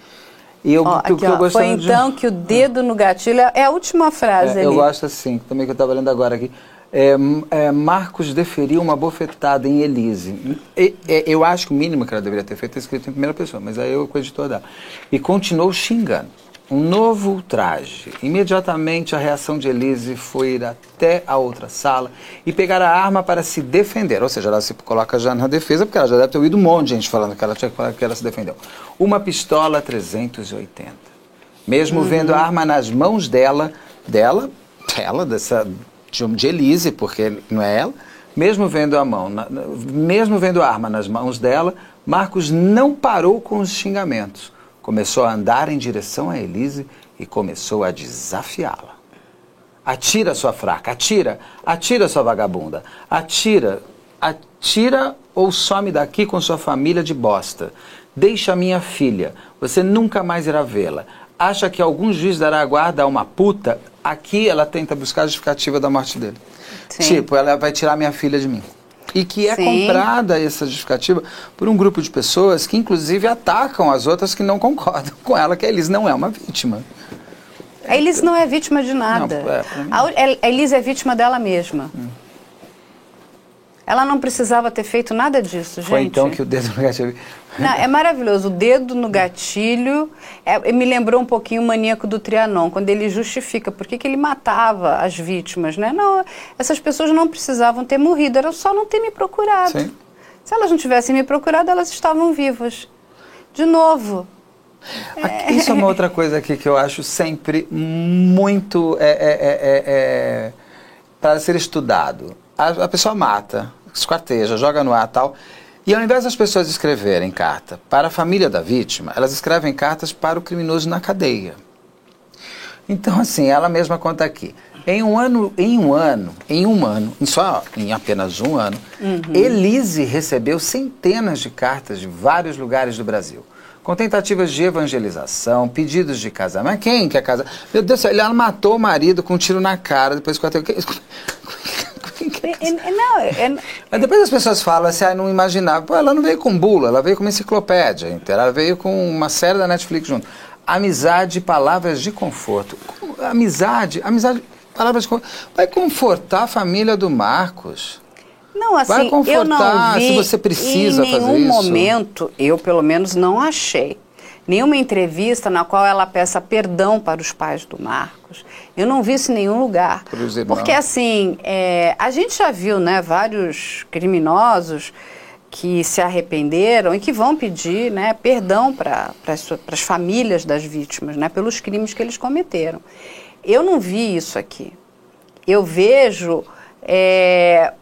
[SPEAKER 2] E eu,
[SPEAKER 3] Ó,
[SPEAKER 2] que
[SPEAKER 3] aqui,
[SPEAKER 2] eu
[SPEAKER 3] ó,
[SPEAKER 2] gosto
[SPEAKER 3] foi então que o dedo no gatilho é a última frase
[SPEAKER 2] É, eu gosto assim, também que eu estava lendo agora aqui. É, é, Marcos deferiu uma bofetada em Elise. E- e- eu acho que o mínimo que ela deveria ter feito é escrito em primeira pessoa, mas aí eu o editor dá. E continuou xingando. Um novo ultraje. Imediatamente a reação de Elise foi ir até a outra sala e pegar a arma para se defender. Ou seja, ela se coloca já na defesa, porque ela já deve ter ouvido um monte de gente falando que ela tinha que falar que ela se defendeu. Uma pistola 380. Mesmo vendo a arma nas mãos dela, dela, dela, dessa, de, de Elise, porque não é ela, mesmo vendo a mão, na- mesmo vendo a arma nas mãos dela, Marcos não parou com os xingamentos. Começou a andar em direção a Elise e começou a desafiá-la. Atira, sua fraca, atira, atira, sua vagabunda, atira, atira ou some daqui com sua família de bosta. Deixa minha filha, você nunca mais irá vê-la. Acha que algum juiz dará guarda a uma puta? Aqui ela tenta buscar a justificativa da morte dele.
[SPEAKER 3] Sim.
[SPEAKER 2] Tipo, ela vai tirar minha filha de mim. E que é
[SPEAKER 3] Sim.
[SPEAKER 2] comprada essa justificativa por um grupo de pessoas que, inclusive, atacam as outras que não concordam com ela, que a Elis não é uma vítima.
[SPEAKER 3] A Elise não é vítima de nada.
[SPEAKER 2] Não, é, mim-
[SPEAKER 3] a, Elise é vítima dela mesma. Ela não precisava ter feito nada disso, gente.
[SPEAKER 2] Foi então que o dedo no gatilho. [laughs]
[SPEAKER 3] Não, é maravilhoso. O dedo no gatilho é- me lembrou um pouquinho o maníaco do Trianon, quando ele justifica por que, que ele matava as vítimas, né? Não, essas pessoas não precisavam ter morrido, era só não ter me procurado.
[SPEAKER 2] Sim.
[SPEAKER 3] Se elas não tivessem me procurado, elas estavam vivas. De novo.
[SPEAKER 2] Aqui, Isso é uma outra [laughs] coisa aqui que eu acho sempre muito é, é, é, é, é, para ser estudado. A, a pessoa mata, esquarteja, joga no ar e tal. E ao invés das pessoas escreverem carta para a família da vítima, elas escrevem cartas para o criminoso na cadeia. Então, assim, ela mesma conta aqui. Em um ano, em um ano, em um ano, em só em apenas um ano, Elise recebeu centenas de cartas de vários lugares do Brasil. Com tentativas de evangelização, pedidos de casamento. Mas quem quer casar? Meu Deus do céu, ela matou o marido com um tiro na cara, depois que [laughs] Quem
[SPEAKER 3] é- não, [laughs]
[SPEAKER 2] mas depois as pessoas falam assim, ah, não imaginava. Pô, ela não veio com bula, ela veio com uma enciclopédia inteira, ela veio com uma série da Netflix junto. Amizade, palavras de conforto. Amizade, amizade, palavras de conforto. Vai confortar a família do Marcos.
[SPEAKER 3] Não, assim,
[SPEAKER 2] Vai
[SPEAKER 3] eu
[SPEAKER 2] confortar
[SPEAKER 3] não vi
[SPEAKER 2] se você precisa
[SPEAKER 3] em nenhum momento, eu pelo menos não achei, nenhuma entrevista na qual ela peça perdão para os pais do Marcos. Eu não vi isso em nenhum lugar. Porque assim, é, a gente já viu, né, vários criminosos que se arrependeram e que vão pedir né, perdão para as famílias das vítimas, né, pelos crimes que eles cometeram. Eu não vi isso aqui. Eu vejo é,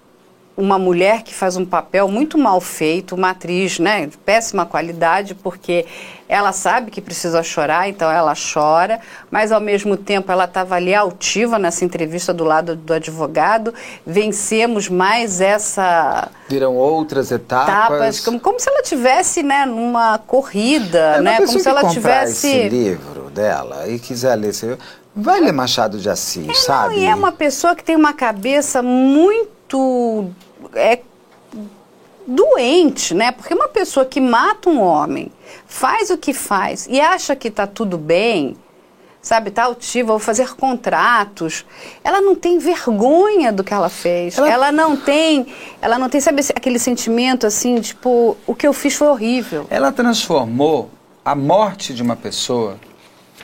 [SPEAKER 3] uma mulher que faz um papel muito mal feito, uma atriz né, de péssima qualidade, porque ela sabe que precisa chorar, então ela chora, mas ao mesmo tempo ela estava ali altiva nessa entrevista do lado do advogado. Vencemos mais essa
[SPEAKER 2] Viram outras etapas.
[SPEAKER 3] etapas, como, como se ela tivesse né, numa corrida,
[SPEAKER 2] É,
[SPEAKER 3] né, como se ela tivesse
[SPEAKER 2] esse livro dela e quiser ler esse livro, vai ler Machado de Assis,
[SPEAKER 3] Não,
[SPEAKER 2] sabe?
[SPEAKER 3] e é uma pessoa que tem uma cabeça muito é, doente, né? Porque uma pessoa que mata um homem, faz o que faz e acha que está tudo bem, sabe, tá altiva, vou fazer contratos. Ela não tem vergonha do que ela fez.
[SPEAKER 2] Ela-
[SPEAKER 3] Ela, não tem, ela não tem, sabe, aquele sentimento assim, tipo, o que eu fiz foi horrível.
[SPEAKER 2] Ela transformou a morte de uma pessoa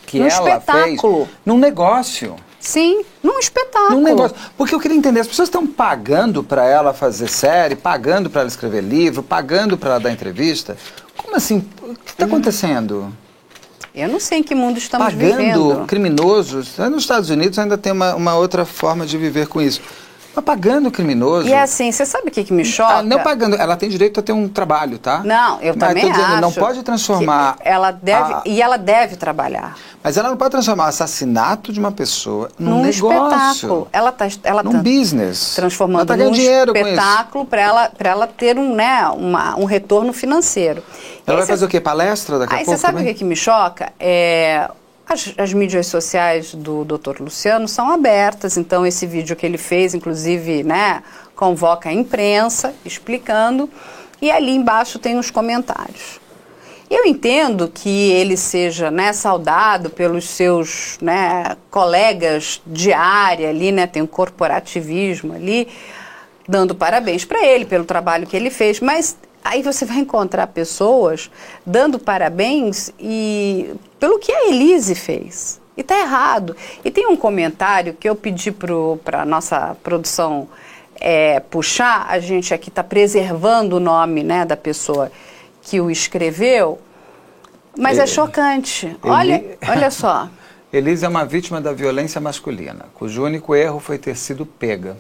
[SPEAKER 2] que
[SPEAKER 3] Num
[SPEAKER 2] ela
[SPEAKER 3] espetáculo.
[SPEAKER 2] fez num negócio.
[SPEAKER 3] Sim, num espetáculo.
[SPEAKER 2] Num negócio. Porque eu queria entender, as pessoas estão pagando para ela fazer série, pagando para ela escrever livro, pagando para ela dar entrevista. Como assim? O que
[SPEAKER 3] Hum.
[SPEAKER 2] está acontecendo?
[SPEAKER 3] Eu não sei em que mundo estamos
[SPEAKER 2] pagando
[SPEAKER 3] vivendo.
[SPEAKER 2] criminosos. Nos Estados Unidos ainda tem uma, uma outra forma de viver com isso. Mas pagando criminoso.
[SPEAKER 3] E é assim, você sabe o que, que me choca?
[SPEAKER 2] Ah, não pagando, ela tem direito a ter um trabalho, tá?
[SPEAKER 3] Não, eu
[SPEAKER 2] Mas
[SPEAKER 3] também
[SPEAKER 2] tô dizendo,
[SPEAKER 3] acho.
[SPEAKER 2] Não pode transformar.
[SPEAKER 3] Ela deve,
[SPEAKER 2] a-
[SPEAKER 3] E ela deve trabalhar.
[SPEAKER 2] Mas ela não pode transformar o assassinato de uma pessoa num,
[SPEAKER 3] Num
[SPEAKER 2] negócio.
[SPEAKER 3] espetáculo. Ela está ela
[SPEAKER 2] Num
[SPEAKER 3] tá
[SPEAKER 2] business.
[SPEAKER 3] transformando
[SPEAKER 2] Ela tá
[SPEAKER 3] num espetáculo para ela, pra ela ter um, né, uma, um retorno financeiro.
[SPEAKER 2] Ela
[SPEAKER 3] aí
[SPEAKER 2] vai
[SPEAKER 3] cê-
[SPEAKER 2] fazer o quê? Palestra daqui a
[SPEAKER 3] Aí
[SPEAKER 2] pouco?
[SPEAKER 3] você sabe o que, que me choca? É, as, as mídias sociais do Dr. Luciano são abertas, então esse vídeo que ele fez, inclusive, né, convoca a imprensa explicando e ali embaixo tem os comentários. Eu entendo que ele seja né, saudado pelos seus né, colegas de área ali, né, tem um corporativismo ali, dando parabéns para ele pelo trabalho que ele fez, mas aí você vai encontrar pessoas dando parabéns e pelo que a Elise fez. E está errado. E tem um comentário que eu pedi para a nossa produção é, puxar, a gente aqui está preservando o nome né, da pessoa que o escreveu, mas é chocante. Eli... Olha, olha só. [laughs]
[SPEAKER 2] Elise é uma vítima da violência masculina, cujo único erro foi ter sido pega.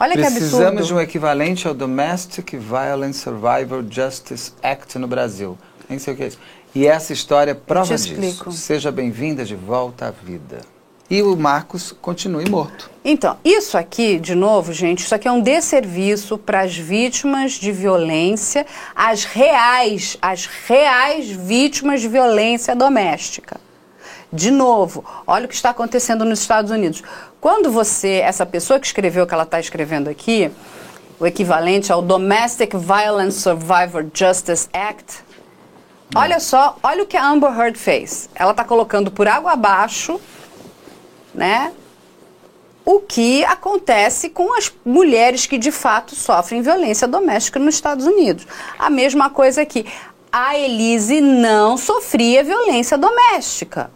[SPEAKER 3] Olha
[SPEAKER 2] Precisamos
[SPEAKER 3] que absurdo.
[SPEAKER 2] Precisamos de um equivalente ao Domestic Violence Survivor Justice Act no Brasil. Nem sei o que é isso. E essa história prova disso.
[SPEAKER 3] Explico.
[SPEAKER 2] Seja bem-vinda de volta à vida. E o Marcos continue morto.
[SPEAKER 3] Então, isso aqui, de novo, gente, isso aqui é um desserviço para as vítimas de violência, as reais, as reais vítimas de violência doméstica. De novo, olha o que está acontecendo nos Estados Unidos. Quando você, essa pessoa que escreveu o que ela está escrevendo aqui, o equivalente ao Domestic Violence Survivor Justice Act, Olha só, olha o que a Amber Heard fez. Ela está colocando por água abaixo, né? O que acontece com as mulheres que de fato sofrem violência doméstica nos Estados Unidos. A mesma coisa aqui. A Elise não sofria violência doméstica.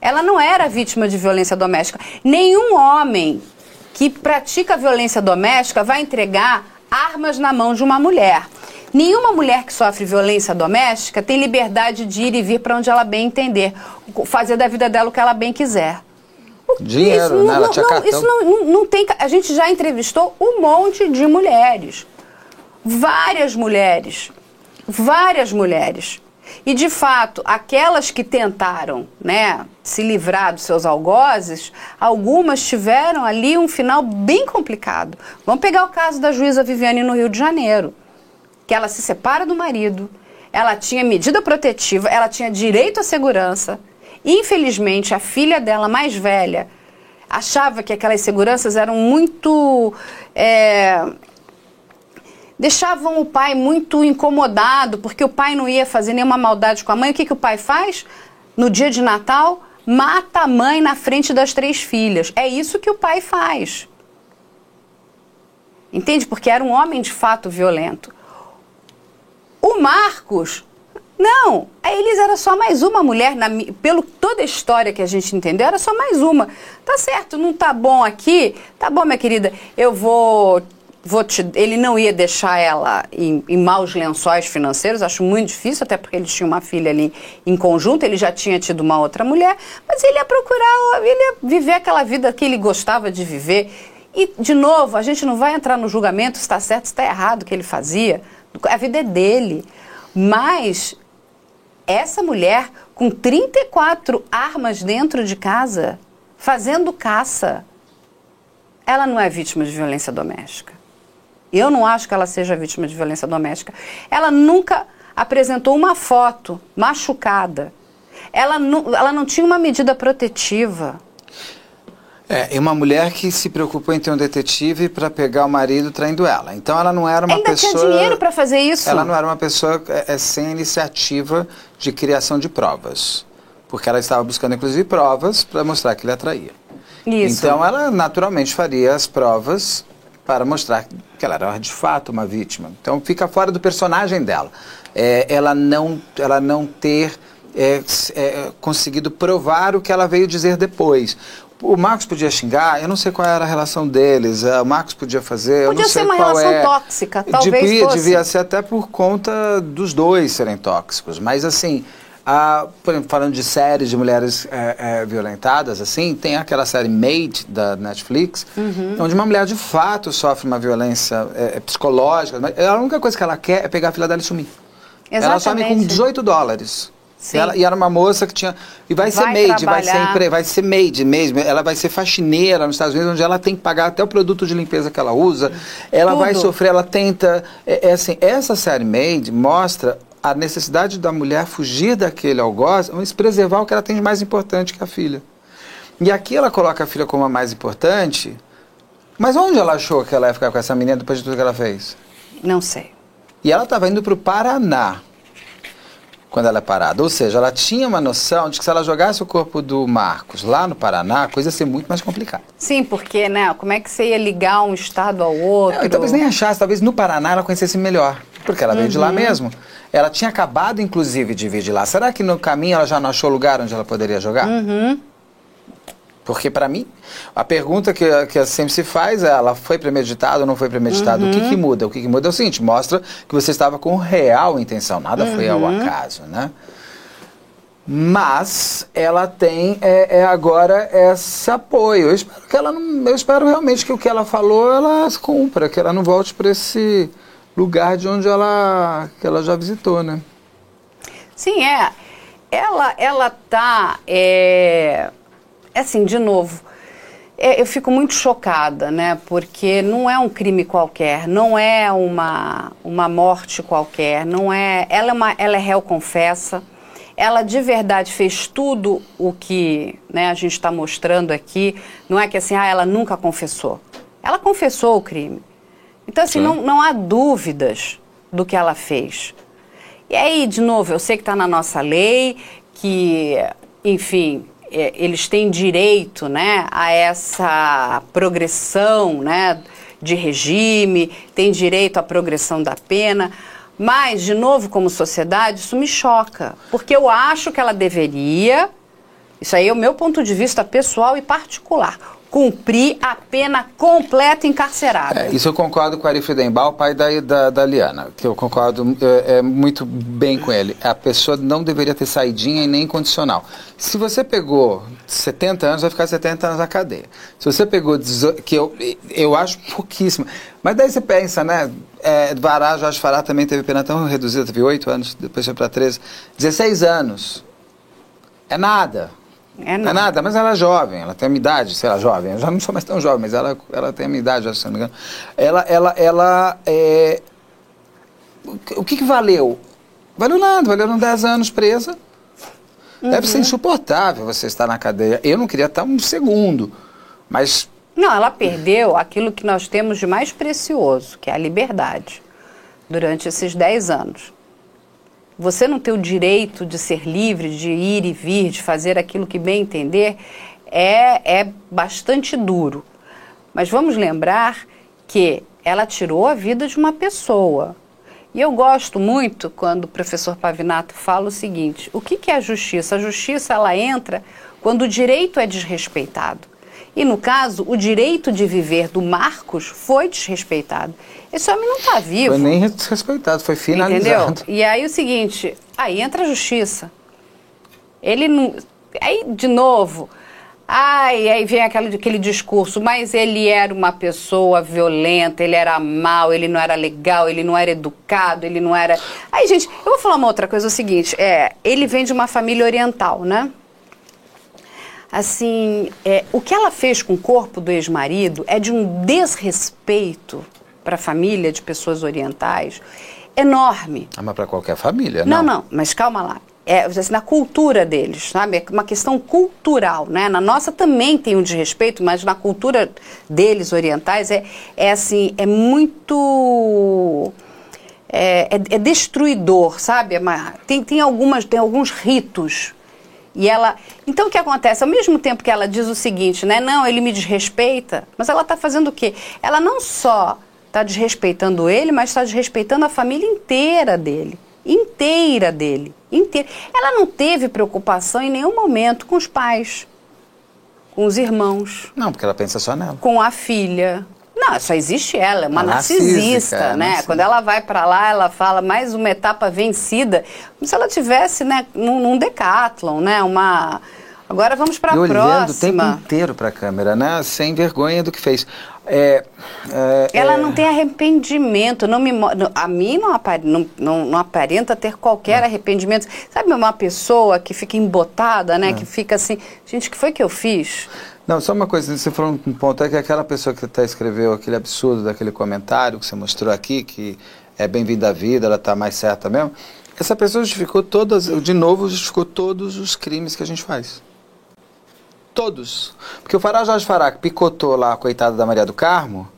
[SPEAKER 3] Ela não era vítima de violência doméstica. Nenhum homem que pratica violência doméstica vai entregar armas na mão de uma mulher. Nenhuma mulher que sofre violência doméstica tem liberdade de ir e vir para onde ela bem entender, fazer da vida dela o que ela bem quiser.
[SPEAKER 2] Dinheiro, isso, né? Tinha
[SPEAKER 3] não, isso não, não, não tem. A gente já entrevistou um monte de mulheres. Várias mulheres. Várias mulheres. E de fato, aquelas que tentaram, né, se livrar dos seus algozes, algumas tiveram ali um final bem complicado. Vamos pegar o caso da juíza Viviane no Rio de Janeiro que ela se separa do marido, ela tinha medida protetiva, ela tinha direito à segurança. Infelizmente, a filha dela, mais velha, achava que aquelas seguranças eram muito. É, deixavam o pai muito incomodado, porque o pai não ia fazer nenhuma maldade com a mãe. O que, que o pai faz? No dia de Natal, mata a mãe na frente das três filhas. É isso que o pai faz. Entende? Porque era um homem de fato violento. O Marcos, não, a Elisa era só mais uma mulher, na, pelo toda a história que a gente entendeu, era só mais uma. Tá certo, não tá bom aqui? Tá bom, minha querida, eu vou Vou te, ele não ia deixar ela em, em, maus lençóis financeiros, acho muito difícil, até porque ele tinha uma filha ali em conjunto, ele já tinha tido uma outra mulher, mas ele ia procurar, ele ia viver aquela vida que ele gostava de viver. E, de novo, a gente não vai entrar no julgamento se está certo, se está errado o que ele fazia a vida é dele. Mas essa mulher com 34 armas dentro de casa, fazendo caça, ela não é vítima de violência doméstica. Eu não acho que ela seja vítima de violência doméstica. Ela nunca apresentou uma foto machucada. Ela não, ela não tinha uma medida protetiva.
[SPEAKER 2] É, e uma mulher que se preocupou em ter um detetive para pegar o marido traindo ela. Então ela não era uma
[SPEAKER 3] Ainda
[SPEAKER 2] pessoa.
[SPEAKER 3] tinha dinheiro para fazer isso.
[SPEAKER 2] Ela não era uma pessoa é, é, sem iniciativa de criação de provas. Porque ela estava buscando, inclusive, provas para mostrar que ele atraía.
[SPEAKER 3] Isso.
[SPEAKER 2] Então ela naturalmente faria as provas para mostrar que ela era de fato uma vítima. Então fica fora do personagem dela. É, ela, não, ela não ter é, é, conseguido provar o que ela veio dizer depois. O Marcos podia xingar, eu não sei qual era a relação deles. O Marcos podia fazer,
[SPEAKER 3] podia
[SPEAKER 2] eu não sei
[SPEAKER 3] ser uma
[SPEAKER 2] qual
[SPEAKER 3] relação
[SPEAKER 2] é.
[SPEAKER 3] tóxica, talvez
[SPEAKER 2] devia,
[SPEAKER 3] fosse.
[SPEAKER 2] Devia ser até por conta dos dois serem tóxicos. Mas assim, por exemplo, falando de séries de mulheres é, é, violentadas, assim, tem aquela série Made da Netflix, uhum. onde uma mulher de fato sofre uma violência é, psicológica. Mas a única coisa que ela quer é pegar a filha dela e sumir.
[SPEAKER 3] Exatamente.
[SPEAKER 2] Ela some com 18 dólares. Ela, e era uma moça que tinha. E vai, vai ser maid, vai ser, vai ser maid mesmo. Ela vai ser faxineira nos Estados Unidos, onde ela tem que pagar até o produto de limpeza que ela usa. Ela Tudo. vai sofrer, ela tenta. É, é assim, essa série Maid mostra a necessidade da mulher fugir daquele algoz, mas preservar o que ela tem de mais importante que a filha. E aqui ela coloca a filha como a mais importante, Mas onde ela achou que ela ia ficar com essa menina depois de tudo que ela fez?
[SPEAKER 3] Não sei.
[SPEAKER 2] E ela estava indo para o Paraná quando ela é parada. Ou seja, ela tinha uma noção de que se ela jogasse o corpo do Marcos lá no Paraná, a coisa ia ser muito mais complicada.
[SPEAKER 3] Sim, porque, né? Como é que você ia ligar um estado ao outro?
[SPEAKER 2] Não, talvez nem achasse, talvez no Paraná ela conhecesse melhor. Porque ela veio de lá
[SPEAKER 3] Uhum.
[SPEAKER 2] mesmo. Ela tinha acabado, inclusive, de vir de lá. Será que no caminho ela já não achou lugar onde ela poderia jogar?
[SPEAKER 3] Uhum.
[SPEAKER 2] Porque, para mim, a pergunta que, que sempre se faz é: ela foi premeditada ou não foi premeditada? O que,
[SPEAKER 3] Uhum.
[SPEAKER 2] que muda? O que, que muda é o seguinte: mostra que você estava com real intenção, nada foi ao
[SPEAKER 3] Uhum.
[SPEAKER 2] acaso, né? Mas ela tem é, é agora esse apoio. Eu espero que ela não, eu espero realmente que o que ela falou ela cumpra, que ela não volte para esse lugar de onde ela que ela já visitou, né?
[SPEAKER 3] Sim, é. Ela, ela tá, é, assim, de novo, é, eu fico muito chocada, né? Porque não é um crime qualquer, não é uma, uma morte qualquer, não é. Ela é, uma, ela é réu confessa. Ela de verdade fez tudo o que né, a gente está mostrando aqui. Não é que assim, ah, ela nunca confessou. Ela confessou o crime. Então, assim,
[SPEAKER 2] Sim.
[SPEAKER 3] não, não há dúvidas do que ela fez. E aí, de novo, eu sei que está na nossa lei, que, enfim, é, eles têm direito né, a essa progressão né, de regime, têm direito à progressão da pena. Mas, de novo, como sociedade, isso me choca. Porque eu acho que ela deveria, isso aí é o meu ponto de vista pessoal e particular, cumprir a pena completa encarcerada.
[SPEAKER 2] É, isso eu concordo com o Ari Friedenbaum, pai da, da, da Liana, que eu concordo é, é, muito bem com ele. A pessoa não deveria ter saidinha e nem condicional. Se você pegou 70 anos, vai ficar 70 anos na cadeia. Se você pegou, que eu, eu acho pouquíssimo. Mas daí você pensa, né? É, Vará, Jorge Fará também teve pena tão reduzida, teve 8 anos, depois foi para 13. 16 anos. É nada.
[SPEAKER 3] É
[SPEAKER 2] Não é nada, mas ela é jovem, ela tem a minha idade, sei lá, jovem. Eu já não sou mais tão jovem, mas ela, ela tem a minha idade, se não me engano. Ela, ela, ela, é... O que- que, valeu? Valeu nada, valeu 10 anos presa. Deve ser insuportável você estar na cadeia. Eu não queria estar um segundo, mas
[SPEAKER 3] Não, ela perdeu aquilo que nós temos de mais precioso, que é a liberdade, durante esses 10 anos. Você não ter o direito de ser livre, de ir e vir, de fazer aquilo que bem entender, é, é bastante duro. Mas vamos lembrar que ela tirou a vida de uma pessoa. E eu gosto muito quando o professor Pavinato fala o seguinte: o que, que é a justiça? A justiça ela entra quando o direito é desrespeitado. E no caso, o direito de viver do Marcos foi desrespeitado. Esse homem não está vivo.
[SPEAKER 2] foi nem desrespeitado, foi
[SPEAKER 3] Entendeu?
[SPEAKER 2] finalizado.
[SPEAKER 3] E aí o seguinte, aí entra a justiça. Ele não. Aí, de novo, ai, aí vem aquele, aquele discurso, mas ele era uma pessoa violenta, ele era mau, ele não era legal, ele não era educado, ele não era. Aí, gente, eu vou falar uma outra coisa, é o seguinte, é, ele vem de uma família oriental, né? Assim, é, o que ela fez com o corpo do ex-marido é de um desrespeito para a família de pessoas orientais enorme.
[SPEAKER 2] Ah, mas para qualquer família,
[SPEAKER 3] Não,
[SPEAKER 2] não.
[SPEAKER 3] não, mas calma lá. É assim, na cultura deles, sabe? É uma questão cultural, né? Na nossa também tem um desrespeito, mas na cultura deles orientais é, é assim, é muito é, é- é destruidor, sabe? É Tem, tem algumas, tem alguns ritos e ela. Então o que acontece? Ao mesmo tempo que ela diz o seguinte, né? Não, ele me desrespeita, mas ela está fazendo o quê? Ela não só está desrespeitando ele, mas está desrespeitando a família inteira dele. Inteira dele. Inteira. Ela não teve preocupação em nenhum momento com os pais, com os irmãos,
[SPEAKER 2] Não, porque ela pensa só nela.
[SPEAKER 3] com a filha. Não, só existe ela, é uma narcisista,
[SPEAKER 2] narcísica, é,
[SPEAKER 3] né?
[SPEAKER 2] narcísica.
[SPEAKER 3] Quando ela vai para lá, ela fala mais uma etapa vencida, como se ela tivesse, né, num, num decathlon, né? Uma Agora vamos para a
[SPEAKER 2] olhando o tempo
[SPEAKER 3] próxima.
[SPEAKER 2] inteiro para a câmera, né? Sem vergonha do que fez. É, é,
[SPEAKER 3] Ela
[SPEAKER 2] é,
[SPEAKER 3] não tem arrependimento, não me, a mim não, apare- não, não- não aparenta ter qualquer arrependimento. Sabe uma pessoa que fica embotada, né? Que fica assim, gente, o que foi que eu fiz?
[SPEAKER 2] Não, só uma coisa, você falou um ponto, é que aquela pessoa que até escreveu aquele absurdo daquele comentário que você mostrou aqui, que é bem-vinda à vida, ela está mais certa mesmo, essa pessoa justificou todas, de novo, justificou todos os crimes que a gente faz. Todos. Porque o Fará Jorge Fará, que picotou lá a coitada da Maria do Carmo,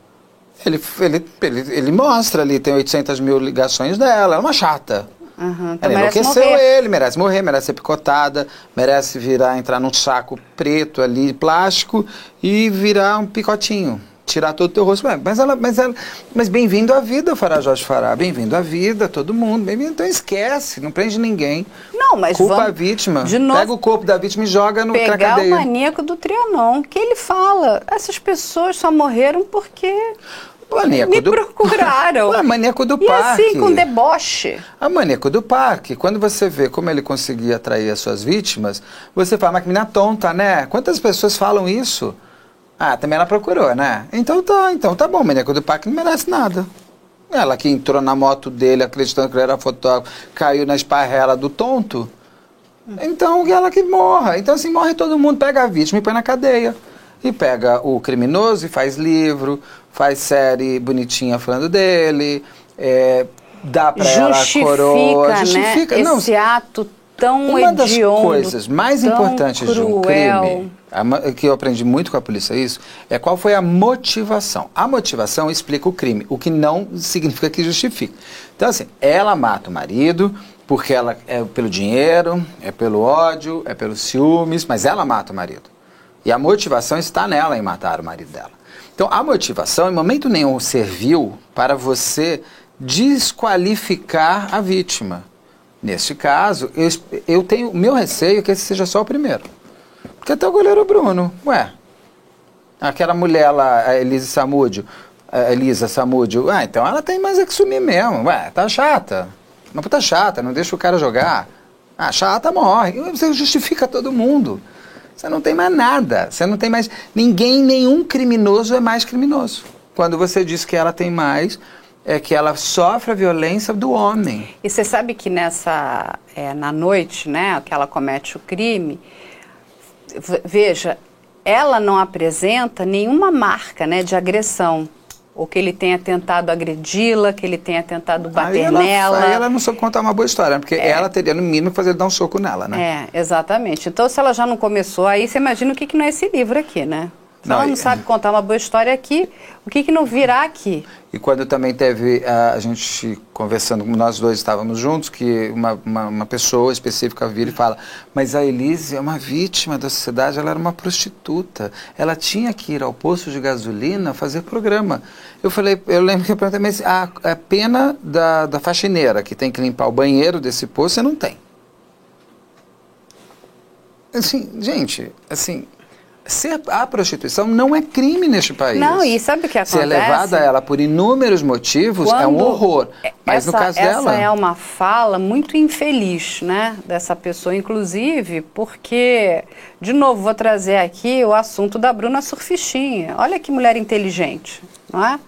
[SPEAKER 2] ele, ele, ele, ele mostra ali, tem 800 mil ligações dela, é uma chata.
[SPEAKER 3] Uhum, então
[SPEAKER 2] Ela enlouqueceu
[SPEAKER 3] morrer.
[SPEAKER 2] ele, merece morrer, merece ser picotada, merece virar, entrar num saco preto ali, plástico, e virar um picotinho. Tirar todo o teu rosto. Mas ela, mas ela, mas bem-vindo à vida, Fará Jorge Fará. Bem-vindo à vida, todo mundo. Bem-vindo. Então esquece, não prende ninguém.
[SPEAKER 3] Não, mas
[SPEAKER 2] Culpa
[SPEAKER 3] vamos
[SPEAKER 2] a vítima.
[SPEAKER 3] de novo
[SPEAKER 2] Pega o corpo da vítima e joga no na
[SPEAKER 3] pegar o
[SPEAKER 2] cadeia.
[SPEAKER 3] maníaco do Trianon, que ele fala, essas pessoas só morreram porque
[SPEAKER 2] Maníaco
[SPEAKER 3] me
[SPEAKER 2] do...
[SPEAKER 3] procuraram. [laughs]
[SPEAKER 2] Ué, maníaco do
[SPEAKER 3] e
[SPEAKER 2] parque.
[SPEAKER 3] assim, com deboche.
[SPEAKER 2] A maníaco do parque, quando você vê como ele conseguia atrair as suas vítimas, você fala, mas que menina tonta, né? Quantas pessoas falam isso? Ah, também ela procurou, né? Então tá, então tá bom, maníaco do parque não merece nada. Ela que entrou na moto dele acreditando que ele era fotógrafo, caiu na esparrela do tonto. Então ela que morra. Então assim, morre todo mundo, pega a vítima e põe na cadeia. E pega o criminoso e faz livro, faz série bonitinha falando dele, é, dá pra ela a
[SPEAKER 3] Justifica,
[SPEAKER 2] coroa.
[SPEAKER 3] né?
[SPEAKER 2] Justifica. Não,
[SPEAKER 3] Esse ato tão
[SPEAKER 2] uma das
[SPEAKER 3] hediondo,
[SPEAKER 2] coisas mais importantes de um
[SPEAKER 3] cruel.
[SPEAKER 2] crime, a que eu aprendi muito com a polícia isso, é qual foi a motivação. A motivação explica o crime, o que não significa que justifica. Então, assim, ela mata o marido porque ela é pelo dinheiro, é pelo ódio, é pelos ciúmes, mas ela mata o marido. E a motivação está nela em matar o marido dela. Então, a motivação, em momento nenhum, serviu para você desqualificar a vítima. Neste caso, eu, eu tenho meu receio é que esse seja só o primeiro. Porque até o goleiro Bruno, ué, aquela mulher lá, a Elisa Samúdio, a Elisa Samúdio, ah, então ela tem mais é que sumir mesmo, ué, tá chata. Uma puta chata, não deixa o cara jogar. Ah, chata morre. Você justifica todo mundo. Você não tem mais nada. Você não tem mais. Ninguém, nenhum criminoso é mais criminoso. Quando você diz que ela tem mais, é que ela sofre a violência do homem.
[SPEAKER 3] E você sabe que nessa, é, na noite, né, que ela comete o crime, veja, ela não apresenta nenhuma marca, né, de agressão. Ou que ele tenha tentado agredi-la, que ele tenha tentado
[SPEAKER 2] Aí
[SPEAKER 3] bater
[SPEAKER 2] ela,
[SPEAKER 3] nela.
[SPEAKER 2] aí ela não soube contar uma boa história, né? porque ela teria no mínimo fazer dar um soco nela, né?
[SPEAKER 3] É, exatamente. Então, se ela já não começou, aí você imagina o que, que não é esse livro aqui, né? Se
[SPEAKER 2] Não,
[SPEAKER 3] ela não sabe contar uma boa história aqui, o que, que não virá aqui?
[SPEAKER 2] E quando também teve ah, a gente conversando, nós dois estávamos juntos, que uma, uma, uma pessoa específica vira e fala: Mas a Elise é uma vítima da sociedade, ela era uma prostituta. Ela tinha que ir ao posto de gasolina fazer programa. Eu falei, eu lembro que eu perguntei, mas a, a pena da, da faxineira que tem que limpar o banheiro desse posto, você não tem. Assim, gente, assim. Ser a prostituição não é crime neste país.
[SPEAKER 3] Não, e sabe o que
[SPEAKER 2] Ser
[SPEAKER 3] acontece?
[SPEAKER 2] levada a ela por inúmeros motivos é um
[SPEAKER 3] Quando-
[SPEAKER 2] horror. Mas
[SPEAKER 3] essa,
[SPEAKER 2] no caso
[SPEAKER 3] essa
[SPEAKER 2] dela.
[SPEAKER 3] é uma fala muito infeliz, né, dessa pessoa, inclusive, porque, de novo, vou trazer aqui o assunto da Bruna Surfistinha. Olha que mulher inteligente, não é?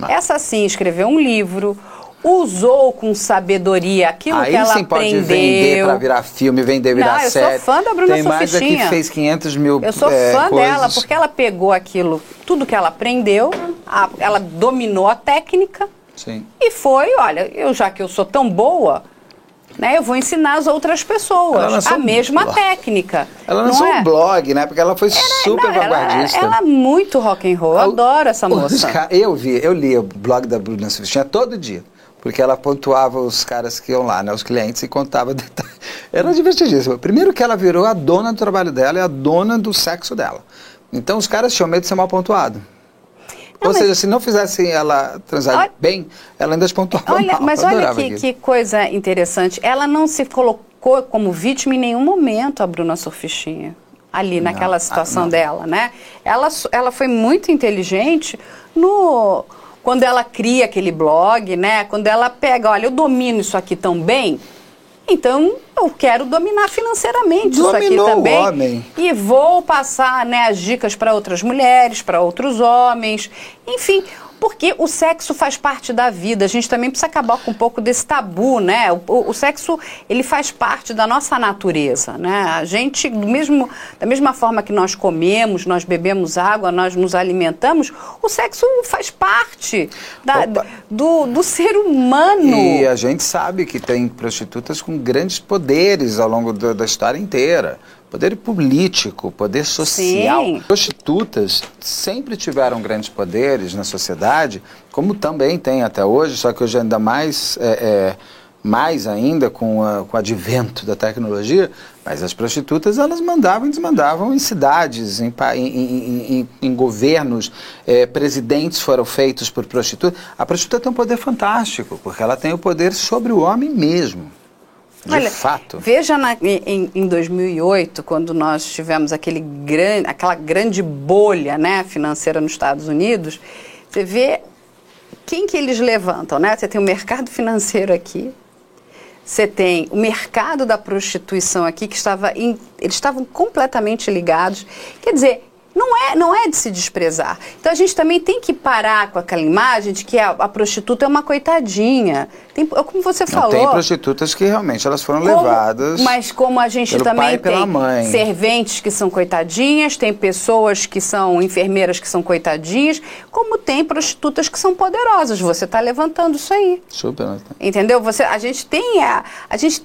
[SPEAKER 2] Ah.
[SPEAKER 3] Essa sim escreveu um livro, usou com sabedoria aquilo
[SPEAKER 2] Aí
[SPEAKER 3] que ela
[SPEAKER 2] sim pode
[SPEAKER 3] aprendeu.
[SPEAKER 2] vender pra virar filme, vender virar
[SPEAKER 3] Não, eu sou
[SPEAKER 2] série.
[SPEAKER 3] fã da Bruna
[SPEAKER 2] Tem mais aqui
[SPEAKER 3] Surfistinha.
[SPEAKER 2] que fez 500 mil
[SPEAKER 3] Eu sou
[SPEAKER 2] é,
[SPEAKER 3] fã
[SPEAKER 2] coisas.
[SPEAKER 3] dela porque ela pegou aquilo, tudo que ela aprendeu, a- ela dominou a técnica
[SPEAKER 2] Sim.
[SPEAKER 3] e foi, olha, eu já que eu sou tão boa, né, eu vou ensinar as outras
[SPEAKER 2] Ela
[SPEAKER 3] pessoas a mesma técnica.
[SPEAKER 2] Ela
[SPEAKER 3] não
[SPEAKER 2] lançou
[SPEAKER 3] é?
[SPEAKER 2] um blog, né? Porque ela foi super
[SPEAKER 3] Não, ela,
[SPEAKER 2] vanguardista.
[SPEAKER 3] ela é muito rock and roll, eu adoro essa [laughs]
[SPEAKER 2] Os
[SPEAKER 3] moça.
[SPEAKER 2] ca- Eu vi, eu li o blog da Bruna Surfistinha todo dia. Porque ela pontuava os caras que iam lá, né? Os clientes e contava [laughs] detalhes. Era divertidíssimo. Primeiro que ela virou a dona do trabalho dela e a dona do sexo dela. Então os caras tinham medo de ser mal pontuado. Ou
[SPEAKER 3] mas-
[SPEAKER 2] seja, se não fizessem ela transar
[SPEAKER 3] Olha-
[SPEAKER 2] bem, ela ainda pontuava
[SPEAKER 3] Olha,
[SPEAKER 2] mal.
[SPEAKER 3] mas olha que, que coisa interessante. Ela não se colocou como vítima em nenhum momento, a Bruna Surfistinha. Ali, naquela
[SPEAKER 2] ah,
[SPEAKER 3] situação
[SPEAKER 2] não.
[SPEAKER 3] dela, né? Ela, ela foi muito inteligente no quando ela cria aquele blog, né? Quando ela pega, olha, eu domino isso aqui tão bem, então eu quero dominar financeiramente
[SPEAKER 2] Dominou
[SPEAKER 3] isso
[SPEAKER 2] o
[SPEAKER 3] aqui também.
[SPEAKER 2] homem.
[SPEAKER 3] E vou passar né, as dicas para outras mulheres, para outros homens, enfim, porque o sexo faz parte da vida. A gente também precisa acabar com um pouco desse tabu, né? O, o- sexo ele faz parte da nossa natureza, né? A gente, do mesmo, da mesma forma que nós comemos, nós bebemos água, nós nos alimentamos, o sexo faz parte da- do, do ser humano.
[SPEAKER 2] E a gente sabe que tem prostitutas com grandes poderes ao longo da história inteira. Poder político, poder social.
[SPEAKER 3] Sim.
[SPEAKER 2] Prostitutas sempre tiveram grandes poderes na sociedade, como também tem até hoje, só que hoje ainda mais, é, é, mais ainda com, a, com o advento da tecnologia, mas as prostitutas elas mandavam e desmandavam em cidades, em, em- em- em governos, é, presidentes foram feitos por prostitutas. A prostituta tem um poder fantástico, porque ela tem o poder sobre o homem mesmo. De
[SPEAKER 3] Olha,
[SPEAKER 2] fato.
[SPEAKER 3] Veja na- em, em 2008, quando nós tivemos aquele gran, aquela grande bolha né, financeira nos Estados Unidos, você vê quem que eles levantam, né? Você tem o mercado financeiro aqui, você tem o mercado da prostituição aqui, que estava em, eles estavam completamente ligados. Quer dizer, não é, não é de se desprezar. Então a gente também tem que parar com aquela imagem de que a, a prostituta é uma coitadinha. Tem, é como você
[SPEAKER 2] Não,
[SPEAKER 3] falou.
[SPEAKER 2] tem prostitutas que realmente elas foram
[SPEAKER 3] Como-
[SPEAKER 2] levadas.
[SPEAKER 3] Mas como a gente também tem serventes que são coitadinhas, tem pessoas que são enfermeiras que são coitadinhas, como tem prostitutas que são poderosas. Você está levantando isso aí.
[SPEAKER 2] Super. né?
[SPEAKER 3] Entendeu? Você, a gente tem a, a gente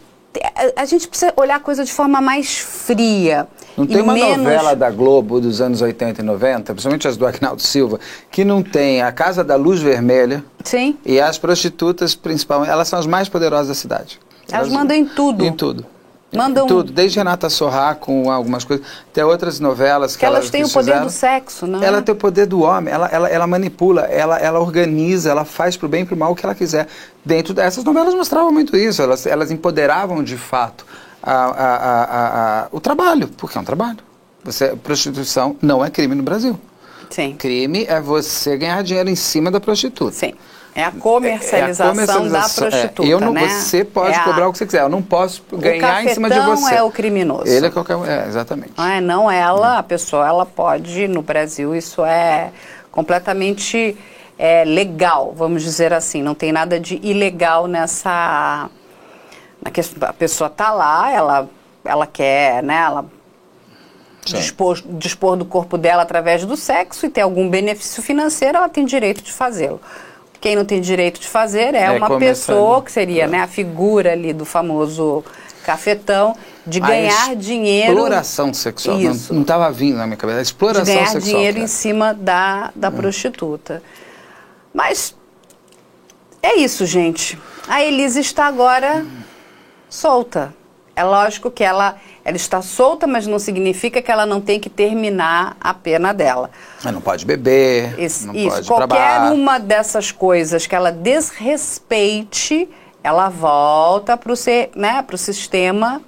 [SPEAKER 3] a, gente precisa olhar a coisa de forma mais fria.
[SPEAKER 2] Não tem uma
[SPEAKER 3] menos...
[SPEAKER 2] novela da Globo dos anos 80 e 90, principalmente as do Agnaldo Silva, que não tem a Casa da Luz Vermelha
[SPEAKER 3] Sim.
[SPEAKER 2] e as prostitutas, principalmente, elas são as mais poderosas da cidade.
[SPEAKER 3] Elas mandam em tudo.
[SPEAKER 2] Em tudo.
[SPEAKER 3] Mandam-
[SPEAKER 2] tudo, desde Renata Sorrá com algumas coisas, até outras novelas que,
[SPEAKER 3] Que elas têm o poder
[SPEAKER 2] fizeram.
[SPEAKER 3] do sexo, né?
[SPEAKER 2] Ela tem o poder do homem, ela, ela, ela manipula, ela, ela organiza, ela faz pro bem e pro mal o que ela quiser. Dentro dessas novelas mostravam muito isso, elas, elas empoderavam de fato a, a, a, a- a- o trabalho, porque é um trabalho. Você, prostituição não é crime no Brasil.
[SPEAKER 3] Sim.
[SPEAKER 2] Crime é você ganhar dinheiro em cima da prostituta.
[SPEAKER 3] Sim. É a
[SPEAKER 2] É a
[SPEAKER 3] comercialização, da
[SPEAKER 2] comercialização, é.
[SPEAKER 3] prostituta,
[SPEAKER 2] eu não,
[SPEAKER 3] né?
[SPEAKER 2] Você pode
[SPEAKER 3] É a-
[SPEAKER 2] cobrar o que você quiser, eu não posso ganhar em cima de você.
[SPEAKER 3] é o criminoso.
[SPEAKER 2] Ele é qualquer é, exatamente.
[SPEAKER 3] Não, é, não ela, a pessoa, ela pode, no Brasil, isso é completamente é, legal, vamos dizer assim. Não tem nada de ilegal nessa. Na questão, a pessoa está lá, ela, ela quer, né? Ela dispor, dispor do corpo dela através do sexo e ter algum benefício financeiro, ela tem direito de fazê-lo. Quem não tem direito de fazer é,
[SPEAKER 2] É
[SPEAKER 3] uma
[SPEAKER 2] começando.
[SPEAKER 3] pessoa que seria né, a figura ali do famoso cafetão de ganhar dinheiro.
[SPEAKER 2] Exploração sexual. Não-
[SPEAKER 3] Isso.
[SPEAKER 2] Não estava vindo na minha cabeça. A
[SPEAKER 3] de
[SPEAKER 2] exploração
[SPEAKER 3] ganhar
[SPEAKER 2] sexual.
[SPEAKER 3] dinheiro
[SPEAKER 2] cara.
[SPEAKER 3] em cima da, da prostituta. Mas é isso, gente. A Elise está agora solta. É lógico que ela, ela está solta, mas não significa que ela não tem que terminar a pena dela.
[SPEAKER 2] Mas não pode beber,
[SPEAKER 3] Esse-
[SPEAKER 2] não
[SPEAKER 3] isso,
[SPEAKER 2] pode
[SPEAKER 3] qualquer
[SPEAKER 2] bar.
[SPEAKER 3] uma dessas coisas que ela desrespeite, ela volta para o né, sistema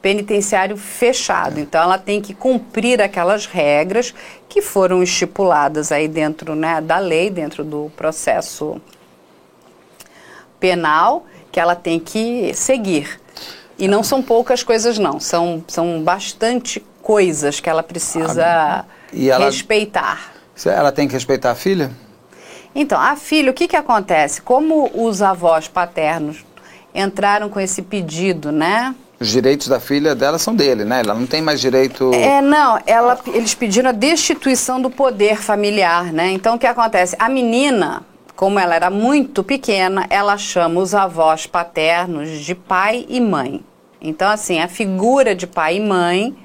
[SPEAKER 3] penitenciário fechado. Então, ela tem que cumprir aquelas regras que foram estipuladas aí dentro né, da lei, dentro do processo penal, que ela tem que seguir. E não são poucas coisas, não. São, são bastante coisas que ela precisa
[SPEAKER 2] E ela-
[SPEAKER 3] respeitar.
[SPEAKER 2] Ela tem que respeitar a filha?
[SPEAKER 3] Então, a filha, o que, que acontece? Como os avós paternos entraram com esse pedido, né?
[SPEAKER 2] Os direitos da filha dela são dele, né? Ela não tem mais direito.
[SPEAKER 3] É, não, ela, eles pediram a destituição do poder familiar, né? Então, o que acontece? A menina, como ela era muito pequena, ela chama os avós paternos de pai e mãe. Então, assim, a figura de pai e mãe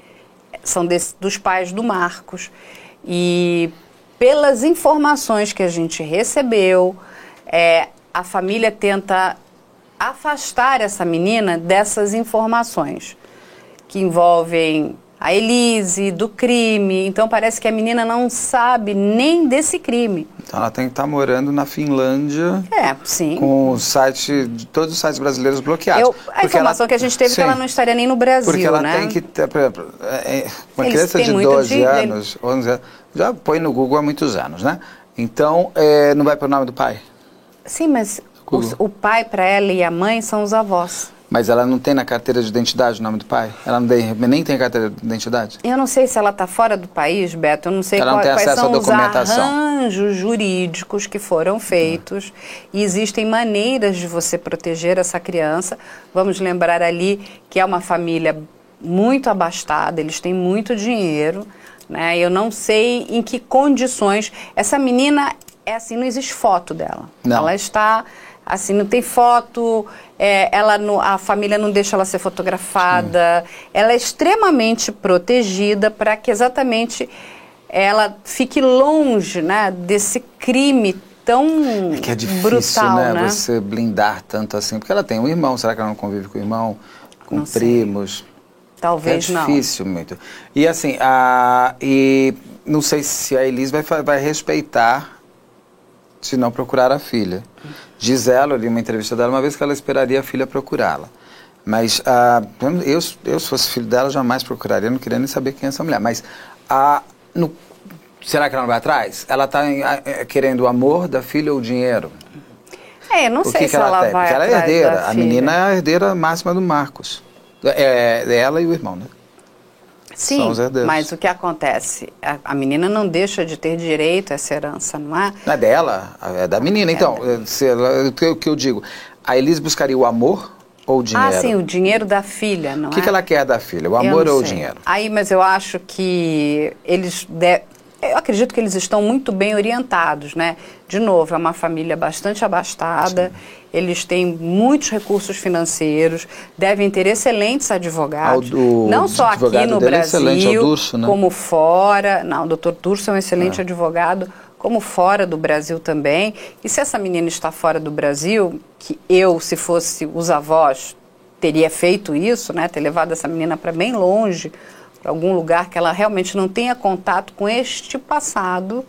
[SPEAKER 3] são desse- dos pais do Marcos. E pelas informações que a gente recebeu, é, a família tenta afastar essa menina dessas informações que envolvem a Elise, do crime. Então parece que a menina não sabe nem desse crime.
[SPEAKER 2] Então ela tem que estar morando na Finlândia
[SPEAKER 3] É, sim.
[SPEAKER 2] com o site, de todos os sites brasileiros bloqueados.
[SPEAKER 3] Eu, a informação
[SPEAKER 2] ela-
[SPEAKER 3] que a gente teve é que ela
[SPEAKER 2] Sim.
[SPEAKER 3] não estaria nem no Brasil,
[SPEAKER 2] Porque ela
[SPEAKER 3] né?
[SPEAKER 2] tem que ter, por exemplo, é, é, uma
[SPEAKER 3] Eles
[SPEAKER 2] criança de
[SPEAKER 3] muito
[SPEAKER 2] 12
[SPEAKER 3] de-
[SPEAKER 2] anos, 11 anos, já põe no Google há muitos anos, né? Então, é, não vai para o nome do pai.
[SPEAKER 3] Sim, mas o pai para ela e a mãe são os avós.
[SPEAKER 2] Mas ela não tem na carteira de identidade o nome do pai? Ela não tem, nem tem carteira de identidade?
[SPEAKER 3] Eu não sei se ela está fora do país, Beto. Eu não sei
[SPEAKER 2] Ela não
[SPEAKER 3] qual-
[SPEAKER 2] tem
[SPEAKER 3] quais
[SPEAKER 2] acesso à documentação.
[SPEAKER 3] arranjos jurídicos que foram feitos. E existem maneiras de você proteger essa criança. Vamos lembrar ali que é uma família muito abastada, eles têm muito dinheiro. Né? Eu não sei em que condições. Essa menina é assim, não existe foto dela.
[SPEAKER 2] Não.
[SPEAKER 3] Ela está Assim, não tem foto, é, ela não, a família não deixa ela ser fotografada. Sim. Ela é extremamente protegida para que exatamente ela fique longe né, desse crime tão é que é difícil, brutal, né,
[SPEAKER 2] né? Você blindar tanto assim, porque ela tem um irmão, será que ela não convive com o irmão, com não primos? Sei.
[SPEAKER 3] Talvez
[SPEAKER 2] não. É difícil não. muito. E assim, a, e não sei se a Elise vai, vai respeitar se não procurar a filha. Diz ela, eu li uma entrevista dela uma vez que ela esperaria a filha procurá-la. Mas ah, eu, eu, se fosse filho dela, jamais procuraria, não queria nem saber quem é essa mulher. Mas ah, no, será que ela não vai atrás? Ela está eh, querendo o amor da filha ou o dinheiro?
[SPEAKER 3] É, não sei que se que ela, ela vai
[SPEAKER 2] Porque ela é herdeira. A menina é a herdeira máxima do Marcos. É, é ela e o irmão, né?
[SPEAKER 3] Sim, mas o que acontece? A, a, menina não deixa de ter direito a essa herança, não é?
[SPEAKER 2] Não é dela, é da menina. É então, ela, o, que, que eu digo, a Elise buscaria o amor ou o dinheiro?
[SPEAKER 3] Ah, sim, o dinheiro da filha, não
[SPEAKER 2] o
[SPEAKER 3] é?
[SPEAKER 2] O que, ela quer da filha, o amor ou sei. o dinheiro?
[SPEAKER 3] Aí, mas eu acho que eles... De... Eu acredito que eles estão muito bem orientados, né? De novo, é uma família bastante abastada, Sim eles têm muitos recursos financeiros, devem ter excelentes advogados, do, não só aqui no é Brasil, é Durso, né? como fora. Não, o doutor Turso é um excelente é. advogado, como fora do Brasil também. E se essa menina está fora do Brasil, que eu, se fosse os avós, teria feito isso, né, ter levado essa menina para bem longe, para algum lugar que ela realmente não tenha contato com este passado,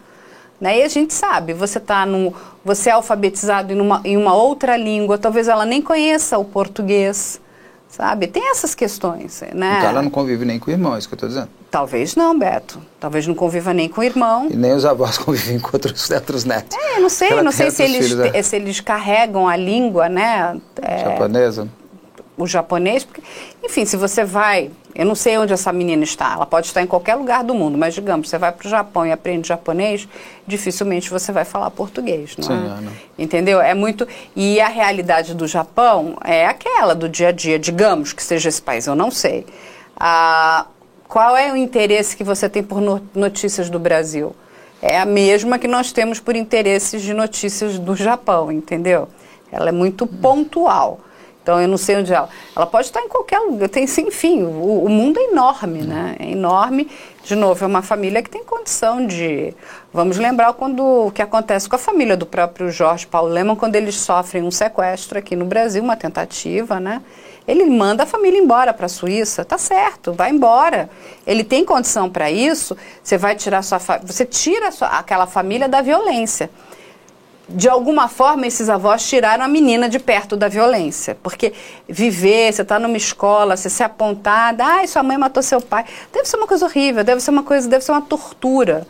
[SPEAKER 3] né? E a gente sabe, você tá no, você é alfabetizado em uma, em uma outra língua, talvez ela nem conheça o português, sabe? Tem essas questões, né?
[SPEAKER 2] Então ela não convive nem com o irmão, é isso que eu estou dizendo.
[SPEAKER 3] Talvez não, Beto. Talvez não conviva nem com o irmão.
[SPEAKER 2] E nem os avós [laughs] convivem com outros, outros netos.
[SPEAKER 3] É, não sei, não sei se eles, filhos, né? se eles carregam a língua, né?
[SPEAKER 2] É, Japonesa
[SPEAKER 3] o japonês. Porque, enfim, se você vai, eu não sei onde essa menina está, ela pode estar em qualquer lugar do mundo, mas digamos, você vai para o Japão e aprende japonês, dificilmente você vai falar português, não Sim, é? é não. Entendeu? É muito. E a realidade do Japão é aquela do dia a dia, digamos que seja esse país, eu não sei. Ah, qual é o interesse que você tem por notícias do Brasil? É a mesma que nós temos por interesses de notícias do Japão, entendeu? Ela é muito pontual. Então eu não sei onde ela. Ela pode estar em qualquer lugar. Tem, enfim, o, o, mundo é enorme, né? É enorme. De novo, é uma família que tem condição de. Vamos lembrar quando o que acontece com a família do próprio Jorge Paulo Leman quando eles sofrem um sequestro aqui no Brasil, uma tentativa, né? Ele manda a família embora para a Suíça, tá certo, vai embora. Ele tem condição para isso. Você vai tirar sua, você tira sua, aquela família da violência de alguma forma, esses avós tiraram a menina de perto da violência. Porque viver, você está numa escola, você ser apontada, ai, sua mãe matou seu pai, deve ser uma coisa horrível, deve ser uma coisa, deve ser uma tortura.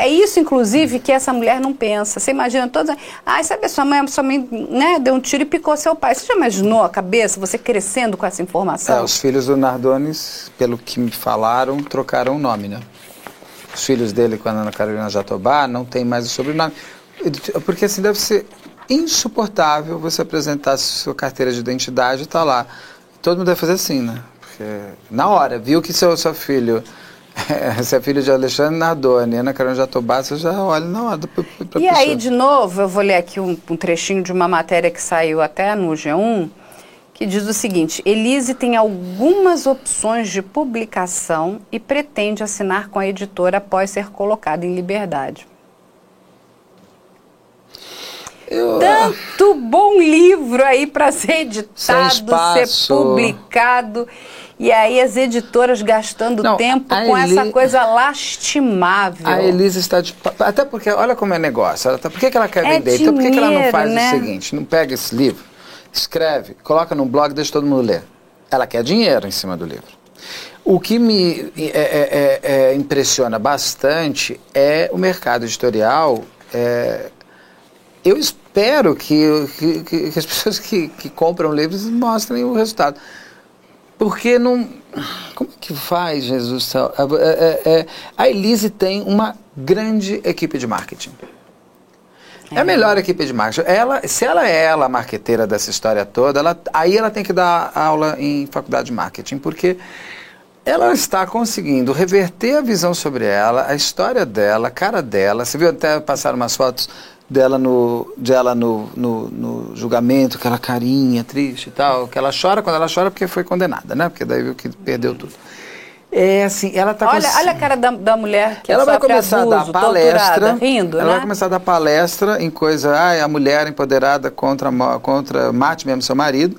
[SPEAKER 3] É isso, inclusive, que essa mulher não pensa. Você imagina todas. Ai, sabe, sua mãe, sua mãe né, deu um tiro e picou seu pai. Você já imaginou a cabeça, você crescendo com essa informação?
[SPEAKER 2] É, os filhos do Nardones, pelo que me falaram, trocaram o nome, né? Os filhos dele com a Ana Carolina Jatobá não tem mais o sobrenome. Porque assim deve ser insuportável você apresentar sua carteira de identidade e tá lá. Todo mundo deve fazer assim, né? Porque na hora, viu que seu, seu filho [laughs] você é filho de Alexandre Nardoni, Ana Carolina Jatobá, você já olha na hora pra, pra
[SPEAKER 3] E pessoa. aí, de novo, eu vou ler aqui um, um, trechinho de uma matéria que saiu até no G1, que diz o seguinte: Elise tem algumas opções de publicação e pretende assinar com a editora após ser colocada em liberdade. Eu... Tanto bom livro aí para ser editado, ser publicado. E aí as editoras gastando Não, tempo com Eli... essa coisa lastimável.
[SPEAKER 2] A Elisa está de... Até porque, olha como é negócio. Ela tá... Por que, que ela quer é vender? Dinheiro, então por que, que ela não faz né? o seguinte? Não pega esse livro, escreve, coloca no blog e deixa todo mundo ler. Ela quer dinheiro em cima do livro. O que me é, é, é, é impressiona bastante é o mercado editorial é, eu espero que, que, que as [laughs] pessoas que, que compram livros mostrem o resultado. Porque não. Como é que faz, Jesus? É, é, é, a Elise tem uma grande equipe de marketing. É a melhor equipe de marketing. Ela, se ela é ela a marqueteira dessa história toda, ela, aí ela tem que dar aula em faculdade de marketing, porque ela está conseguindo reverter a visão sobre ela, a história dela, a cara dela. Você viu até passar umas fotos dela no, dela no, no, no, julgamento, aquela carinha triste e tal, que ela chora, quando ela chora porque foi condenada, né? Porque daí viu que perdeu tudo. É assim, ela tá
[SPEAKER 3] olha, olha a cara da, da mulher que
[SPEAKER 2] ela vai começar
[SPEAKER 3] abuso,
[SPEAKER 2] a dar palestra,
[SPEAKER 3] rindo,
[SPEAKER 2] ela
[SPEAKER 3] né?
[SPEAKER 2] vai começar a dar palestra em coisa, ah, a mulher empoderada contra contra mate mesmo seu marido.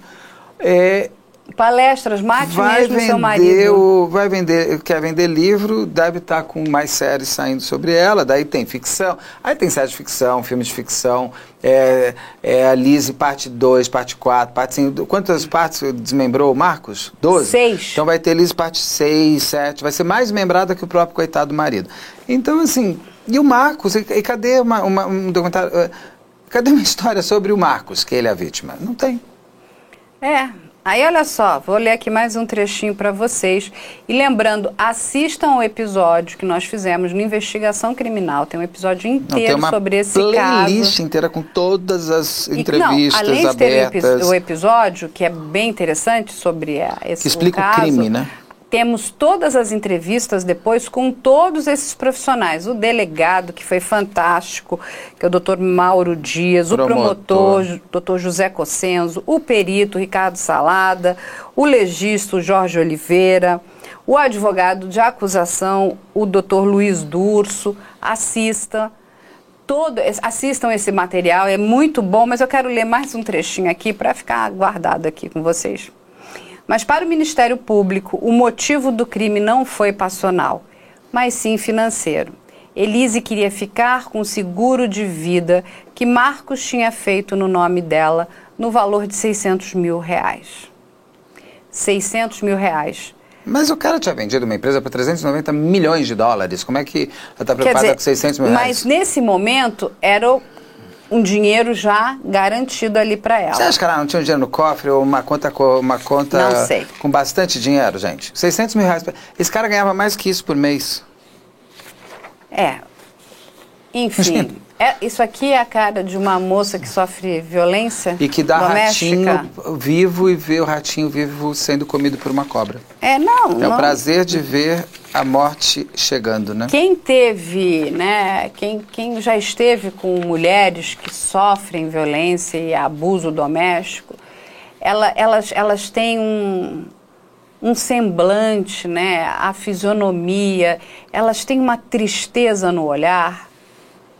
[SPEAKER 2] É,
[SPEAKER 3] palestras, mate
[SPEAKER 2] vai
[SPEAKER 3] mesmo
[SPEAKER 2] vender
[SPEAKER 3] seu marido.
[SPEAKER 2] O, vai vender, quer vender livro, deve estar com mais séries saindo sobre ela, daí tem ficção, aí tem série de ficção, filmes de ficção, é, é a Lise parte 2, parte 4, parte 5, quantas partes desmembrou o Marcos? 12?
[SPEAKER 3] Seis.
[SPEAKER 2] Então vai ter Lise parte 6, 7, vai ser mais membrada que o próprio coitado do marido. Então assim, e o Marcos, e, e cadê uma, uma, um documentário, uh, cadê uma [laughs] história sobre o Marcos, que ele é a vítima? Não tem.
[SPEAKER 3] É, Aí olha só, vou ler aqui mais um trechinho para vocês. E lembrando, assistam o episódio que nós fizemos no Investigação Criminal. Tem um episódio inteiro
[SPEAKER 2] Não,
[SPEAKER 3] sobre esse caso.
[SPEAKER 2] playlist inteira com todas as
[SPEAKER 3] E,
[SPEAKER 2] entrevistas
[SPEAKER 3] não, além de ter o,
[SPEAKER 2] abertas.
[SPEAKER 3] epi- o episódio, que é bem interessante sobre a, esse
[SPEAKER 2] Que explica o
[SPEAKER 3] caso,
[SPEAKER 2] crime, né?
[SPEAKER 3] Temos todas as entrevistas depois com todos esses profissionais. O delegado, que foi fantástico, que é o doutor Mauro Dias,
[SPEAKER 2] Promotor.
[SPEAKER 3] o promotor, doutor José Cossenzo, o perito Ricardo Salada, o legista Jorge Oliveira, o advogado de acusação, o doutor Luiz Durso. Assista todo, assistam esse material, é muito bom, mas eu quero ler mais um trechinho aqui para ficar guardado aqui com vocês. Mas para o Ministério Público, o motivo do crime não foi passional, mas sim financeiro. Elise queria ficar com o seguro de vida que Marcos tinha feito no nome dela, no valor de 600 mil reais. 600 mil reais.
[SPEAKER 2] Mas o cara tinha vendido uma empresa por 390 milhões de dólares. Como é que ela está preocupada
[SPEAKER 3] dizer,
[SPEAKER 2] com 600 mil
[SPEAKER 3] mas
[SPEAKER 2] reais?
[SPEAKER 3] nesse momento era o- um dinheiro já garantido ali para ela.
[SPEAKER 2] Você acha que ela não tinha um dinheiro no cofre ou uma conta, co- uma conta
[SPEAKER 3] Não sei.
[SPEAKER 2] com bastante dinheiro, gente? 600 mil reais. Esse cara ganhava mais que isso por mês.
[SPEAKER 3] É. Enfim, é- isso aqui é a cara de uma moça que sofre violência
[SPEAKER 2] E que dá
[SPEAKER 3] doméstica.
[SPEAKER 2] ratinho vivo e vê o ratinho vivo sendo comido por uma cobra.
[SPEAKER 3] É, não.
[SPEAKER 2] É
[SPEAKER 3] não.
[SPEAKER 2] o prazer de ver a morte chegando, né?
[SPEAKER 3] Quem teve, né, quem, quem já esteve com mulheres que sofrem violência e abuso doméstico, ela- elas, elas têm um, um semblante, né, a fisionomia, elas têm uma tristeza no olhar,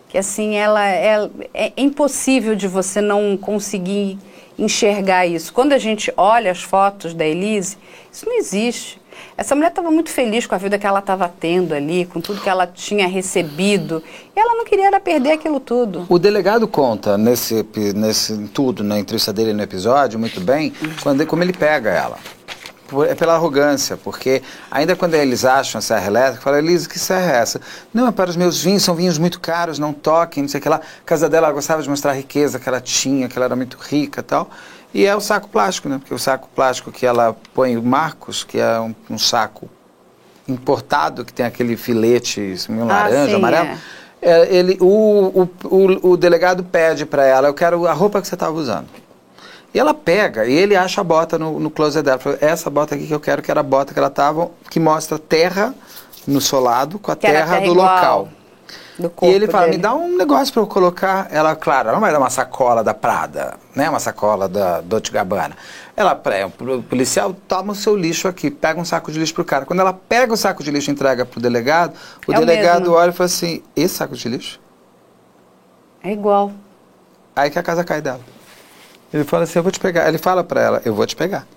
[SPEAKER 3] que assim, ela, ela- é impossível de você não conseguir enxergar isso. Quando a gente olha as fotos da Elise, isso não existe. Essa mulher estava muito feliz com a vida que ela estava tendo ali, com tudo que ela tinha recebido. E ela não queria perder aquilo tudo.
[SPEAKER 2] O delegado conta nesse, nesse tudo, na entrevista dele no episódio, muito bem, quando, como ele pega ela. Por- é pela arrogância, porque ainda quando eles acham a serra elétrica, fala, Elisa, que serra é essa? Não, é para os meus vinhos, são vinhos muito caros, não toquem, não sei o que lá. A casa dela ela gostava de mostrar a riqueza que ela tinha, que ela era muito rica e tal. E é o saco plástico, né? Porque o saco plástico que ela põe o Marcos, que é um, um saco importado, que tem aquele filete
[SPEAKER 3] Ah,
[SPEAKER 2] laranja,
[SPEAKER 3] sim,
[SPEAKER 2] amarelo.
[SPEAKER 3] é.
[SPEAKER 2] É, ele, o, o, o, o delegado pede para ela, eu quero a roupa que você estava usando. E ela pega, e ele acha a bota no, no closet dela. Fala, Essa bota aqui que eu quero, que era a bota que ela estava, que mostra terra no solado com a terra
[SPEAKER 3] terra
[SPEAKER 2] do local.
[SPEAKER 3] Do
[SPEAKER 2] E ele fala,
[SPEAKER 3] dele.
[SPEAKER 2] me dá um negócio para eu colocar. Ela, claro, ela não vai dar uma sacola da Prada, né? Uma sacola da Dolce Gabbana. Ela, é, o policial, toma o seu lixo aqui, pega um saco de lixo pro cara. Quando ela pega o saco de lixo e entrega pro delegado, o
[SPEAKER 3] É o
[SPEAKER 2] delegado
[SPEAKER 3] mesmo.
[SPEAKER 2] olha e fala assim, esse saco de lixo?
[SPEAKER 3] É igual.
[SPEAKER 2] Aí que a casa cai dela. Ele fala assim, eu vou te pegar. Ele fala para ela, eu vou te pegar.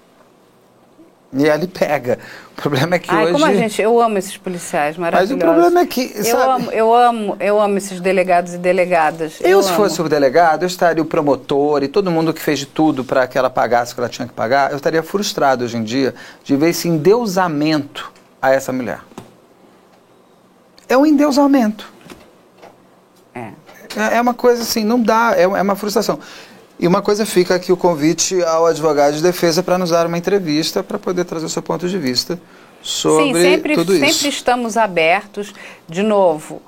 [SPEAKER 2] E ele pega. O problema é que
[SPEAKER 3] Ai,
[SPEAKER 2] hoje...
[SPEAKER 3] como a gente, eu amo esses policiais maravilhosos.
[SPEAKER 2] problema é que,
[SPEAKER 3] eu
[SPEAKER 2] sabe-
[SPEAKER 3] amo, eu amo, eu amo esses delegados e delegadas.
[SPEAKER 2] Eu, se
[SPEAKER 3] amo.
[SPEAKER 2] fosse o delegado, eu estaria o promotor e todo mundo que fez de tudo para que ela pagasse o que ela tinha que pagar, eu estaria frustrado hoje em dia de ver esse endeusamento a essa mulher. É um endeusamento.
[SPEAKER 3] É.
[SPEAKER 2] É é uma coisa assim, não dá, é é uma frustração. E uma coisa fica aqui o convite ao advogado de defesa para nos dar uma entrevista para poder trazer o seu ponto de vista sobre
[SPEAKER 3] Sim, sempre,
[SPEAKER 2] tudo
[SPEAKER 3] sempre
[SPEAKER 2] isso.
[SPEAKER 3] estamos abertos. De novo,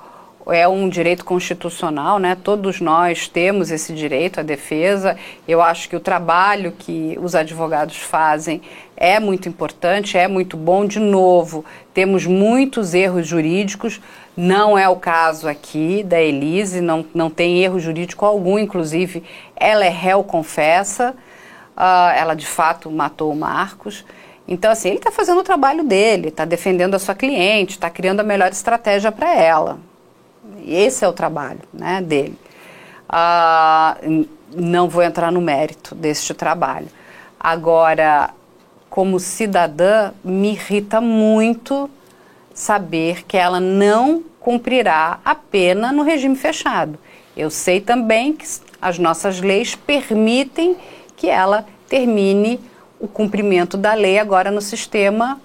[SPEAKER 3] é um direito constitucional, né? Todos nós temos esse direito à defesa. Eu acho que o trabalho que os advogados fazem é muito importante, é muito bom. De novo, temos muitos erros jurídicos. Não é o caso aqui da Elise, não, não tem erro jurídico algum, inclusive ela é réu confessa, uh, ela de fato matou o Marcos. Então, assim, ele está fazendo o trabalho dele, está defendendo a sua cliente, está criando a melhor estratégia para ela. Esse é o trabalho né, dele. Ah, não vou entrar no mérito deste trabalho. Agora, como cidadã, me irrita muito saber que ela não cumprirá a pena no regime fechado. Eu sei também que as nossas leis permitem que ela termine o cumprimento da lei agora no sistema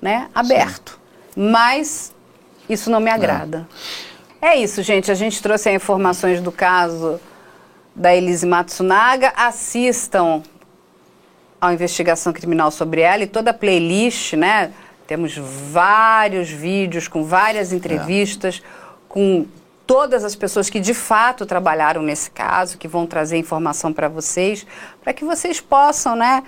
[SPEAKER 3] né, aberto. Sim. Mas isso não me agrada. É. é isso, gente. A gente trouxe as informações do caso da Elise Matsunaga. Assistam a investigação criminal sobre ela e toda a playlist, né? Temos vários vídeos com várias entrevistas, é. com todas as pessoas que de fato trabalharam nesse caso, que vão trazer informação para vocês, para que vocês possam, né?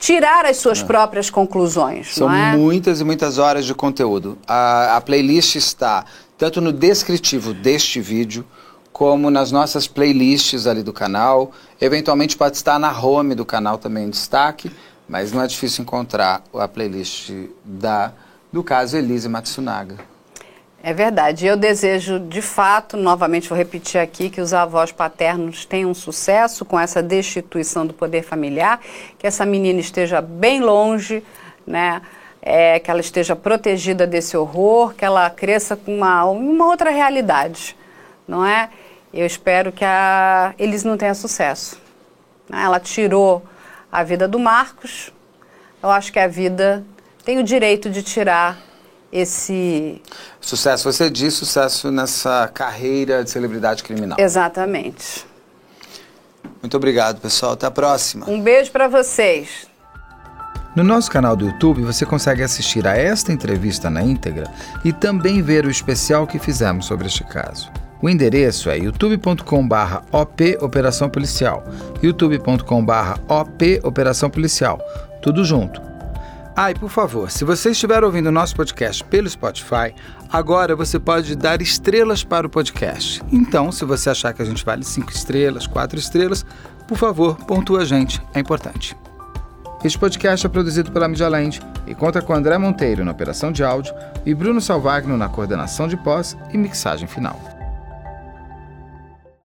[SPEAKER 3] tirar as suas é. próprias conclusões.
[SPEAKER 2] São
[SPEAKER 3] é?
[SPEAKER 2] muitas e muitas horas de conteúdo. A, a, playlist está tanto no descritivo deste vídeo, como nas nossas playlists ali do canal. Eventualmente pode estar na home do canal também em destaque, mas não é difícil encontrar a playlist da, do caso Elise Matsunaga.
[SPEAKER 3] É verdade. Eu desejo, de fato, novamente vou repetir aqui, que os avós paternos tenham sucesso com essa destituição do poder familiar, que essa menina esteja bem longe, né? É, que ela esteja protegida desse horror, que ela cresça com uma, uma outra realidade, não é? Eu espero que a, eles não tenham sucesso. Né? Ela tirou a vida do Marcos, eu acho que a vida tem o direito de tirar esse.
[SPEAKER 2] Sucesso, você diz sucesso nessa carreira de celebridade criminal.
[SPEAKER 3] Exatamente.
[SPEAKER 2] Muito obrigado, pessoal. Até a próxima.
[SPEAKER 3] Um beijo para vocês.
[SPEAKER 1] No nosso canal do YouTube você consegue assistir a esta entrevista na íntegra e também ver o especial que fizemos sobre este caso. O endereço é youtube.com/op Operação Policial, youtube.com/op Operação Policial, tudo junto. Ah, e por favor, se você estiver ouvindo o nosso podcast pelo Spotify, agora você pode dar estrelas para o podcast. Então, se você achar que a gente vale cinco estrelas, quatro estrelas, por favor, pontua a gente, é importante. Este podcast é produzido pela Media Land e conta com André Monteiro na operação de áudio e Bruno Salvagno na coordenação de pós e mixagem final.